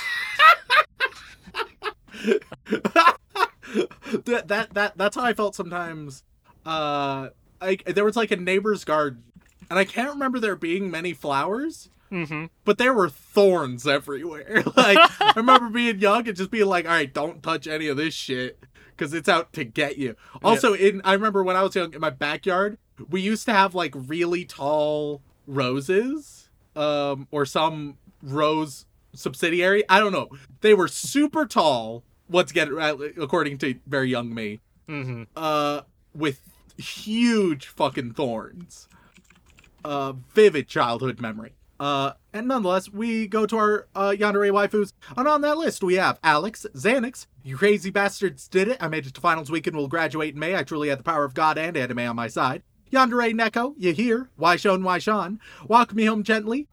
that, that that that's how I felt sometimes. Uh, I there was like a neighbor's garden, and I can't remember there being many flowers. Mm-hmm. but there were thorns everywhere. like I remember being young and just being like, "All right, don't touch any of this shit because it's out to get you." Also, in I remember when I was young in my backyard, we used to have like really tall roses, um, or some rose subsidiary. I don't know. They were super tall. Once again, uh, according to very young me, Mm-hmm. uh, with huge fucking thorns. Uh, vivid childhood memory. Uh, and nonetheless, we go to our uh, Yandere waifus, and on that list we have Alex, Xanax, you crazy bastards did it. I made it to finals weekend. Will graduate in May. I truly had the power of God and anime on my side. Yandere Neko, you here? Why Shon, why Sean? Walk me home gently.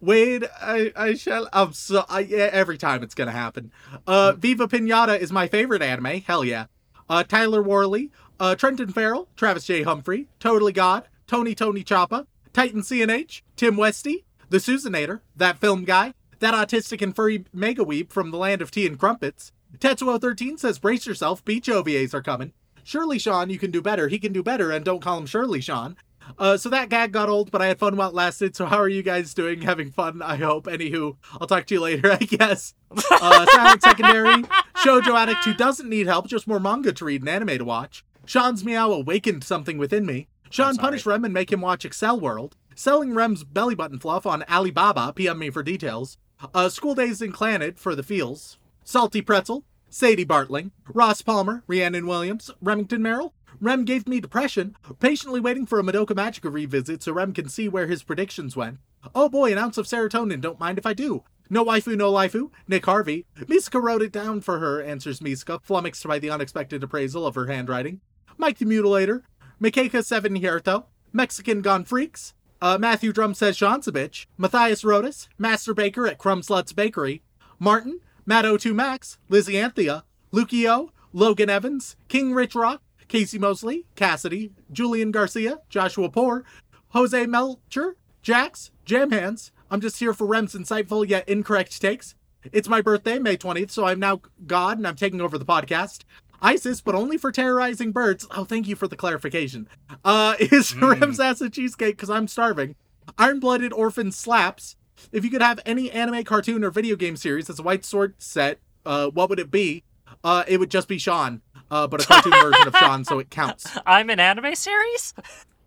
Wade, I, I shall. I'm so. I, yeah, every time it's gonna happen. Uh, Viva Pinata is my favorite anime. Hell yeah. Uh, Tyler Worley, uh, Trenton Farrell, Travis J. Humphrey, Totally God, Tony Tony Choppa, Titan CNH, Tim Westy, The Susanator, that film guy, that autistic and furry mega weeb from the land of tea and crumpets. Tetsuo13 says, brace yourself, beach OVAs are coming. Surely, Sean, you can do better. He can do better, and don't call him Shirley, Sean. Uh, so that gag got old, but I had fun while it lasted. So how are you guys doing? Having fun, I hope. Anywho, I'll talk to you later, I guess. Uh, Silent Secondary, Shoujo Addict who doesn't need help, just more manga to read and anime to watch. Sean's meow awakened something within me. Sean punish Rem and make him watch Accel World. Selling Rem's belly button fluff on Alibaba, PM me for details. Uh, School Days in Clannad for the feels. Salty Pretzel, Sadie Bartling, Ross Palmer, Rhiannon Williams, Remington Merrill. Rem gave me depression, patiently waiting for a Madoka Magica revisit so Rem can see where his predictions went. Oh boy, an ounce of serotonin, don't mind if I do. No waifu, no lifu. Nick Harvey. Misaka wrote it down for her, answers Misaka, flummoxed by the unexpected appraisal of her handwriting. Mike the Mutilator. Mikeka Seven Hierto. Mexican Gone Freaks. Uh, Matthew Drum says Sean's. Matthias Rodas. Master Baker at Crumb Sluts Bakery. Martin. Matt02 Max. Lizzie Anthea. Lukio. Logan Evans. King Rich Rock. Casey Mosley. Cassidy. Julian Garcia. Joshua Poor. Jose Melcher. Jax. Jam Hands. I'm just here for Rem's insightful yet incorrect takes. It's my birthday, May 20th, so I'm now God and I'm taking over the podcast. ISIS, but only for terrorizing birds. Oh, thank you for the clarification. Uh, is ass a cheesecake because I'm starving. Iron Blooded Orphan slaps. If you could have any anime, cartoon, or video game series as a White Sword set, uh, what would it be? Uh, it would just be Sean, uh, but a cartoon version of Sean, so it counts. I'm an anime series.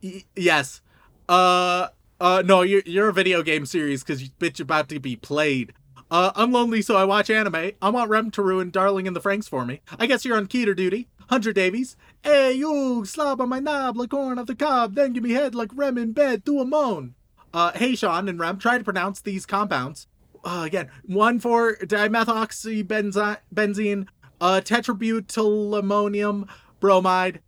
Y- yes. Uh, uh, no, you're, you're a video game series because you bitch about to be played. Uh, I'm lonely, so I watch anime. I want Rem to ruin Darling in the Franxx for me. I guess you're on Keter duty. Hunter Davies. Hey, you, slob on my knob like corn off the cob, then give me head like Rem in bed, do a moan. Uh, hey, Sean and Rem, try to pronounce these compounds. Uh, again, one for dimethoxybenzene, benzene, uh, tetrabutylammonium bromide,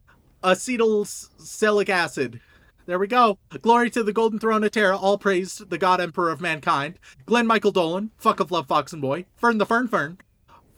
acetylsalic acid. There we go. Glory to the Golden Throne of Terra, all praise the God Emperor of mankind. Glenn Michael Dolan, fuck of love, Fox and Boy. Fern the Fern Fern.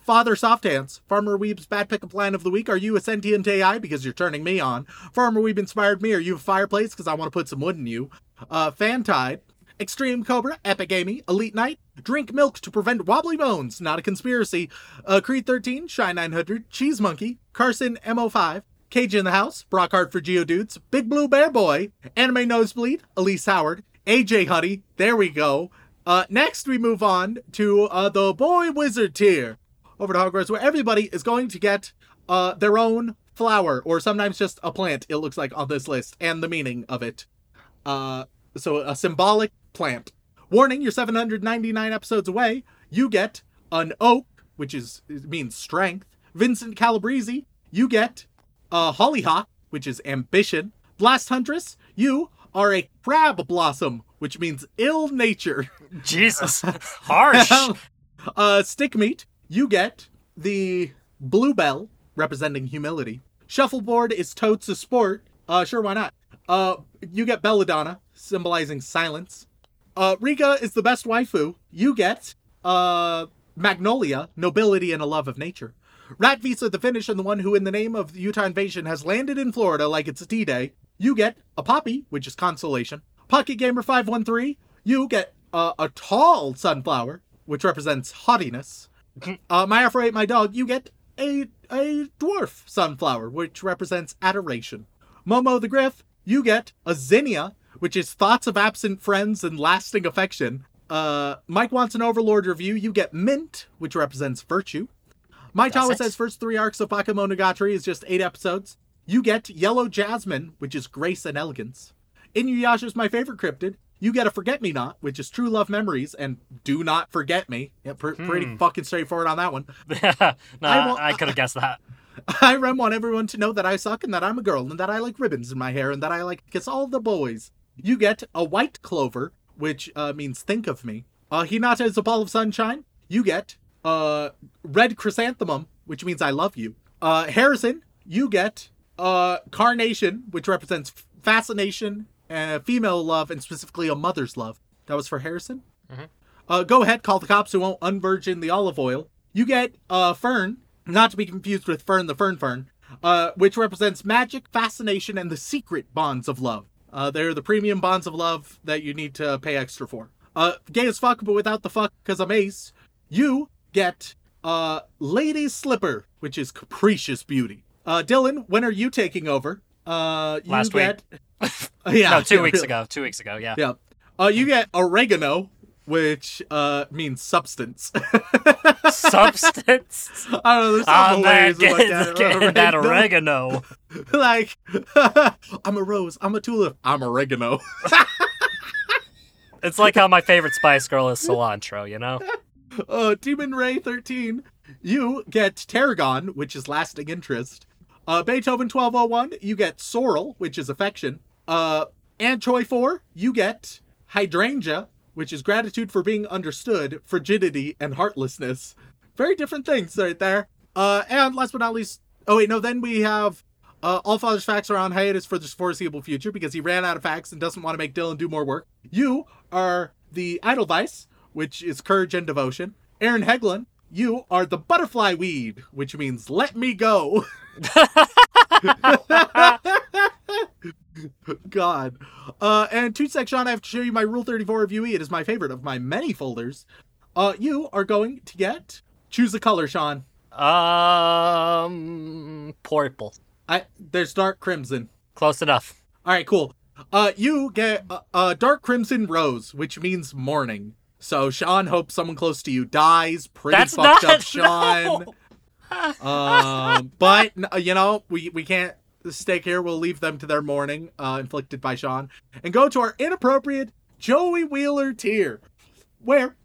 Father Soft Hands. Farmer Weeb's bad pickup line of the week. Are you a sentient AI? Because you're turning me on. Farmer Weeb inspired me. Are you a fireplace? Because I want to put some wood in you. Uh, Fantide. Extreme Cobra, Epic Amy, Elite Knight, Drink Milk to Prevent Wobbly Bones, Not a Conspiracy, uh, Creed 13, Shy 900, Cheese Monkey, Carson MO5, Cage in the House, Brockhart for Geodudes, Big Blue Bear Boy, Anime Nosebleed, Elise Howard, AJ Honey, there we go. Uh, next we move on to uh, the Boy Wizard tier over to Hogwarts, where everybody is going to get uh, their own flower, or sometimes just a plant, it looks like on this list, and the meaning of it. Uh, so a symbolic plant. Warning, you're 799 episodes away. You get an oak, which is means strength. Vincent Calabrese, you get a hollyhock, which is ambition. Blast Huntress, you are a crab blossom, which means ill nature. Jesus, harsh. uh, stick meat, you get the bluebell, representing humility. Shuffleboard is totes a sport. Uh, sure, why not? Uh, you get Belladonna, symbolizing silence. Uh, Rika is the best waifu. You get, uh, Magnolia, nobility and a love of nature. Rat Visa, the Finnish, and the one who, in the name of the Utah invasion, has landed in Florida like it's a tea day. You get a poppy, which is consolation. Pocket Gamer 513, you get uh, a tall sunflower, which represents haughtiness. Uh, my Afro 8, my dog, you get a, a dwarf sunflower, which represents adoration. Momo the Griff, you get a zinnia, which is thoughts of absent friends and lasting affection. uh, Mike wants an Overlord review. You get Mint, which represents virtue. My Tawa says first three arcs of Bakemonogatari is just eight episodes. You get Yellow Jasmine, which is grace and elegance. Inuyasha is my favorite cryptid. You get a Forget Me Not, which is true love memories, and do not forget me. Yeah, pr- pretty fucking straightforward on that one. no, I will- I, could have guessed that. I Rem want everyone to know that I suck and that I'm a girl and that I like ribbons in my hair and that I like kiss all the boys. You get a white clover, which uh, means think of me. Uh, Hinata is a ball of sunshine. You get uh, red chrysanthemum, which means I love you. Uh, Harrison, you get uh, carnation, which represents fascination, uh, female love, and specifically a mother's love. That was for Harrison. Uh, go ahead, call the cops who won't unvirgin the olive oil. You get uh, Fern, not to be confused with Fern the Fern Fern, uh, which represents magic, fascination, and the secret bonds of love. Uh, they're the premium bonds of love that you need to pay extra for. Uh, gay as fuck, but without the fuck, because I'm ace. You get uh, Lady's Slipper, which is capricious beauty. Uh, Dylan, when are you taking over? Uh, you Last week. get... yeah, no, two yeah, weeks really. ago. Two weeks ago. Yeah. Yeah. Uh, you get oregano, which uh means substance. Substance. I don't know. There's some man, hilarious about getting, that. getting that oregano. like, I'm a rose. I'm a tulip. I'm oregano. It's like how my favorite Spice Girl is cilantro. You know. Uh, Demon Ray 13. You get Tarragon, which is lasting interest. Uh, Beethoven 1201. You get Sorrel, which is affection. Uh, Anchoy 4. You get Hydrangea, which is gratitude for being understood, frigidity, and heartlessness. Very different things right there. Uh, and last but not least, oh wait, no, then we have uh, All Father's facts are on hiatus for the foreseeable future because he ran out of facts and doesn't want to make Dylan do more work. You are the Edelweiss, which is courage and devotion. Aaron Heglin, you are the butterfly weed, which means let me go. God. Uh, and two sec, Sean, I have to show you my Rule 34 reviewee. It is my favorite of my many folders. Uh, you are going to get choose a color, Sean. Um, purple. I there's dark crimson. Close enough. All right, cool. Uh, you get a, uh, dark crimson rose, which means mourning. So Sean hopes someone close to you dies. Pretty That's fucked not up, Sean. um, but you know we we can't stake here. We'll leave them to their mourning, uh, inflicted by Sean, and go to our inappropriate Joey Wheeler tier, where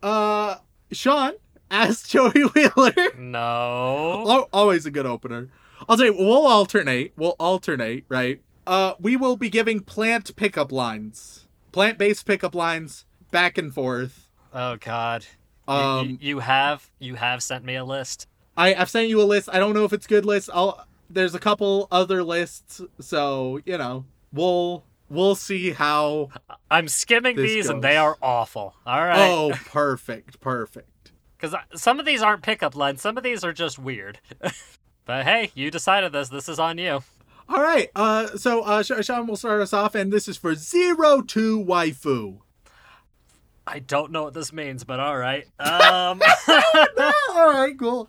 uh Sean as Joey Wheeler. No. Always a good opener. I'll tell you, we'll alternate. We'll alternate, right? Uh, we will be giving plant pickup lines, plant-based pickup lines, back and forth. Oh God. You- you, Um, you have you have sent me a list. I I've sent you a list. I don't know if it's good list. I'll. There's a couple other lists, so you know, we'll we'll see how. I'm skimming these and they are awful. All right. Oh, perfect, perfect. Because some of these aren't pickup lines. Some of these are just weird. but hey, you decided this. This is on you. All right. Uh, so uh, Sean will start us off, and this is for zero two waifu. I don't know what this means, but all right. Um, All right, cool.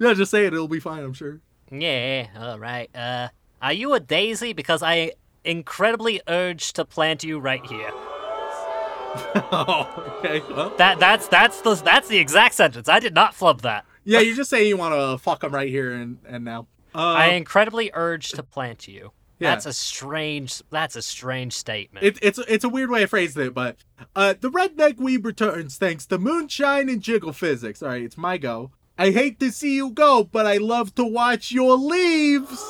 Yeah, just say it. It'll be fine. I'm sure. yeah, all right. Uh, are you a daisy? Because I incredibly urge to plant you right here. oh, okay. Well, That that's that's the that's the exact sentence. I did not flub that. yeah, you just say you want to fuck them right here and and now. Uh, I incredibly urge to plant you. Yeah. That's a strange. That's a strange statement. it, it's it's a weird way of phrasing it, but uh, the redneck weeb returns thanks to moonshine and jiggle physics. All right, it's my go. I hate to see you go, but I love to watch your leaves.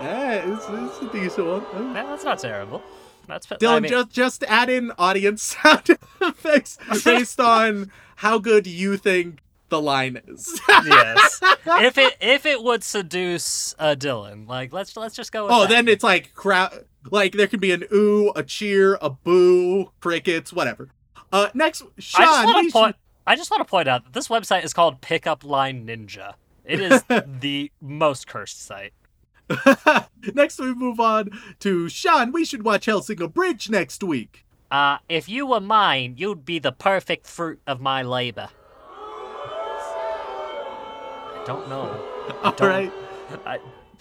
Yeah, it's, it's a decent one. That's not terrible. That's I Dylan, mean- just just add in audience sound effects based on how good you think the line is. yes. If it if it would seduce uh, Dylan, like let's let's just go. With oh, that. then it's like crowd. Like there could be an ooh, a cheer, a boo, crickets, whatever. Uh, next, Sean. I just want to should- point. I just want to point out that this website is called Pickup Line Ninja. It is the most cursed site. next, we move on to Sean. We should watch Hellsing Abridged next week. Uh, if you were mine, you'd be the perfect fruit of my labor. I don't know. All don't- right. I,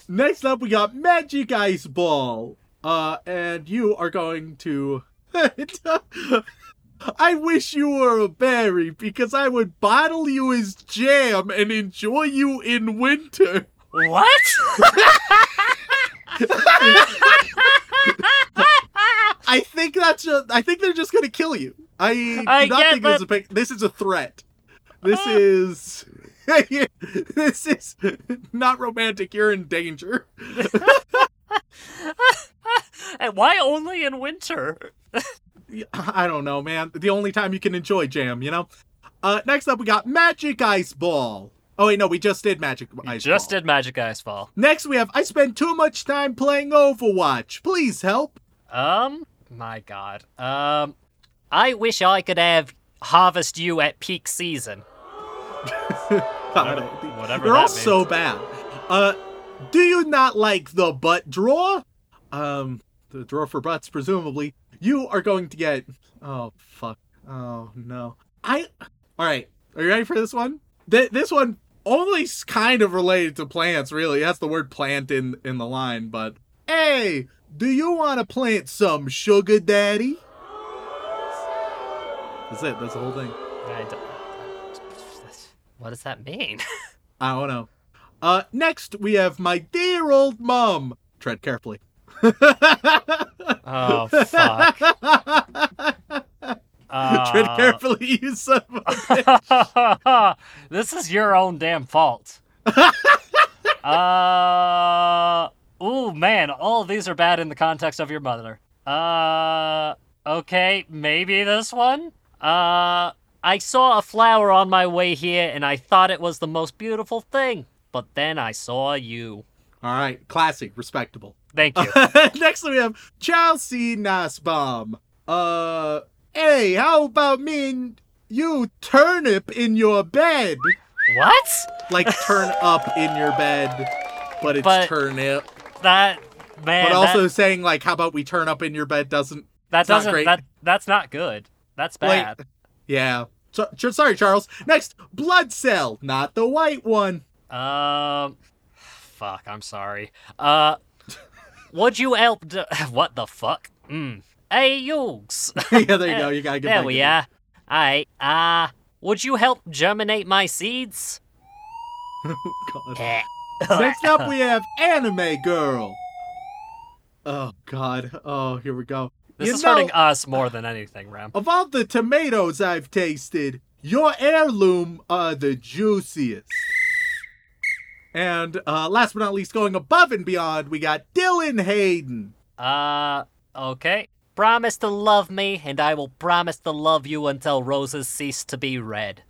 Next up, we got Magic Ice Ball. Uh, and you are going to. I wish you were a berry because I would bottle you as jam and enjoy you in winter. What? I think that's a, I think they're just gonna kill you. I I do not think this is a this is a threat. This is this is not romantic. You're in danger. and why only in winter? I don't know, man. The only time you can enjoy jam, you know. Uh, next up, we got Magic Ice Ball. Oh wait, no, we just did Magic Ice ball. Just Ball. did Magic Ice Ball. Next, we have I spend too much time playing Overwatch. Please help. Um, my God. Um, I wish I could have harvest you at peak season. God, whatever They're all means. so bad. Uh, do you not like the butt draw? Um, the draw for butts, presumably. You are going to get. Oh fuck. Oh no. I. All right. Are you ready for this one? Th- this one only kind of related to plants. Really, That's the word plant in in the line. But hey, do you want to plant some sugar daddy? That's it. That's the whole thing. What does that mean? I don't know. Uh, next we have my dear old mom. Tread carefully. oh fuck. Tread Uh, carefully, you son of a bitch. this is your own damn fault. uh, ooh, man, all of these are bad in the context of your mother. Uh, okay, maybe this one? Uh, I saw a flower on my way here and I thought it was the most beautiful thing, but then I saw you. All right, classic, respectable. Thank you. Next we have Chelsea Nussbaum. Uh, hey, how about me and you turnip in your bed? what? Like turn up in your bed, but it's But- turnip. That, man, But that- also saying like, how about we turn up in your bed doesn't that, doesn't, great. that, that's not good. That's Like, bad. Yeah. So, ch- sorry, Charles. Next, blood cell, not the white one. Um, fuck. I'm sorry. Uh, would you help? D- what the fuck? Mm. Hey, Yugs. yeah, there you go. You gotta get there back we are. Alright. Uh, would you help germinate my seeds? me. God. Next up, we have Anime Girl. Oh God. Oh, here we go. This you is know, hurting us more than anything, Ram. Of all the tomatoes I've tasted, your heirloom are the juiciest. And uh, last but not least, going above and beyond, we got Dylan Hayden. Uh, okay. Promise to love me, and I will promise to love you until roses cease to be red.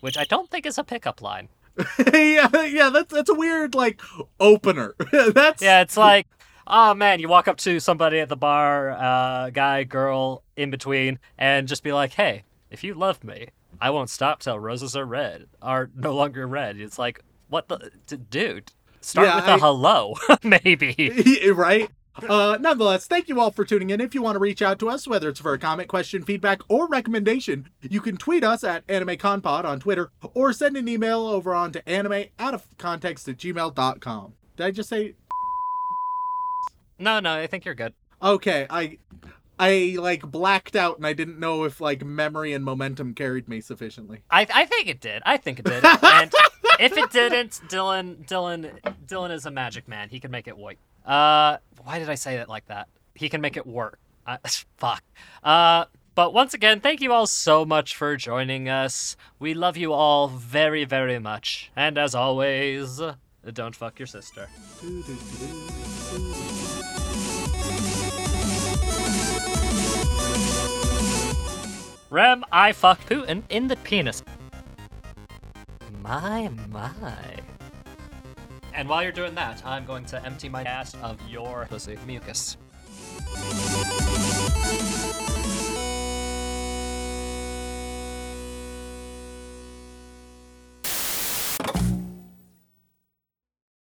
Which I don't think is a pickup line. yeah, yeah, that's that's a weird like opener. that's Yeah, it's like, oh man, you walk up to somebody at the bar, uh, guy, girl, in between, and just be like, hey, if you love me, I won't stop till roses are red, are no longer red. It's like, what the, d- dude? Start Yeah, with I- a hello, maybe. right? Uh, nonetheless, thank you all for tuning in. If you want to reach out to us, whether it's for a comment, question, feedback, or recommendation, you can tweet us at AnimeConPod on Twitter or send an email over on to anime out of context at gmail.com. Did I just say No, no, I think you're good. okay? I I like blacked out and I didn't know if like memory and momentum carried me sufficiently. I, I think it did. I think it did. And if it didn't, Dylan, Dylan, Dylan is a magic man. He can make it work. Uh, why did I say it like that? He can make it work. Uh, fuck. Uh, but once again, thank you all so much for joining us. We love you all very, very much. And as always, don't fuck your sister. Rem, I fuck Putin in the penis. My, my. And while you're doing that, I'm going to empty my ass of your pussy mucus.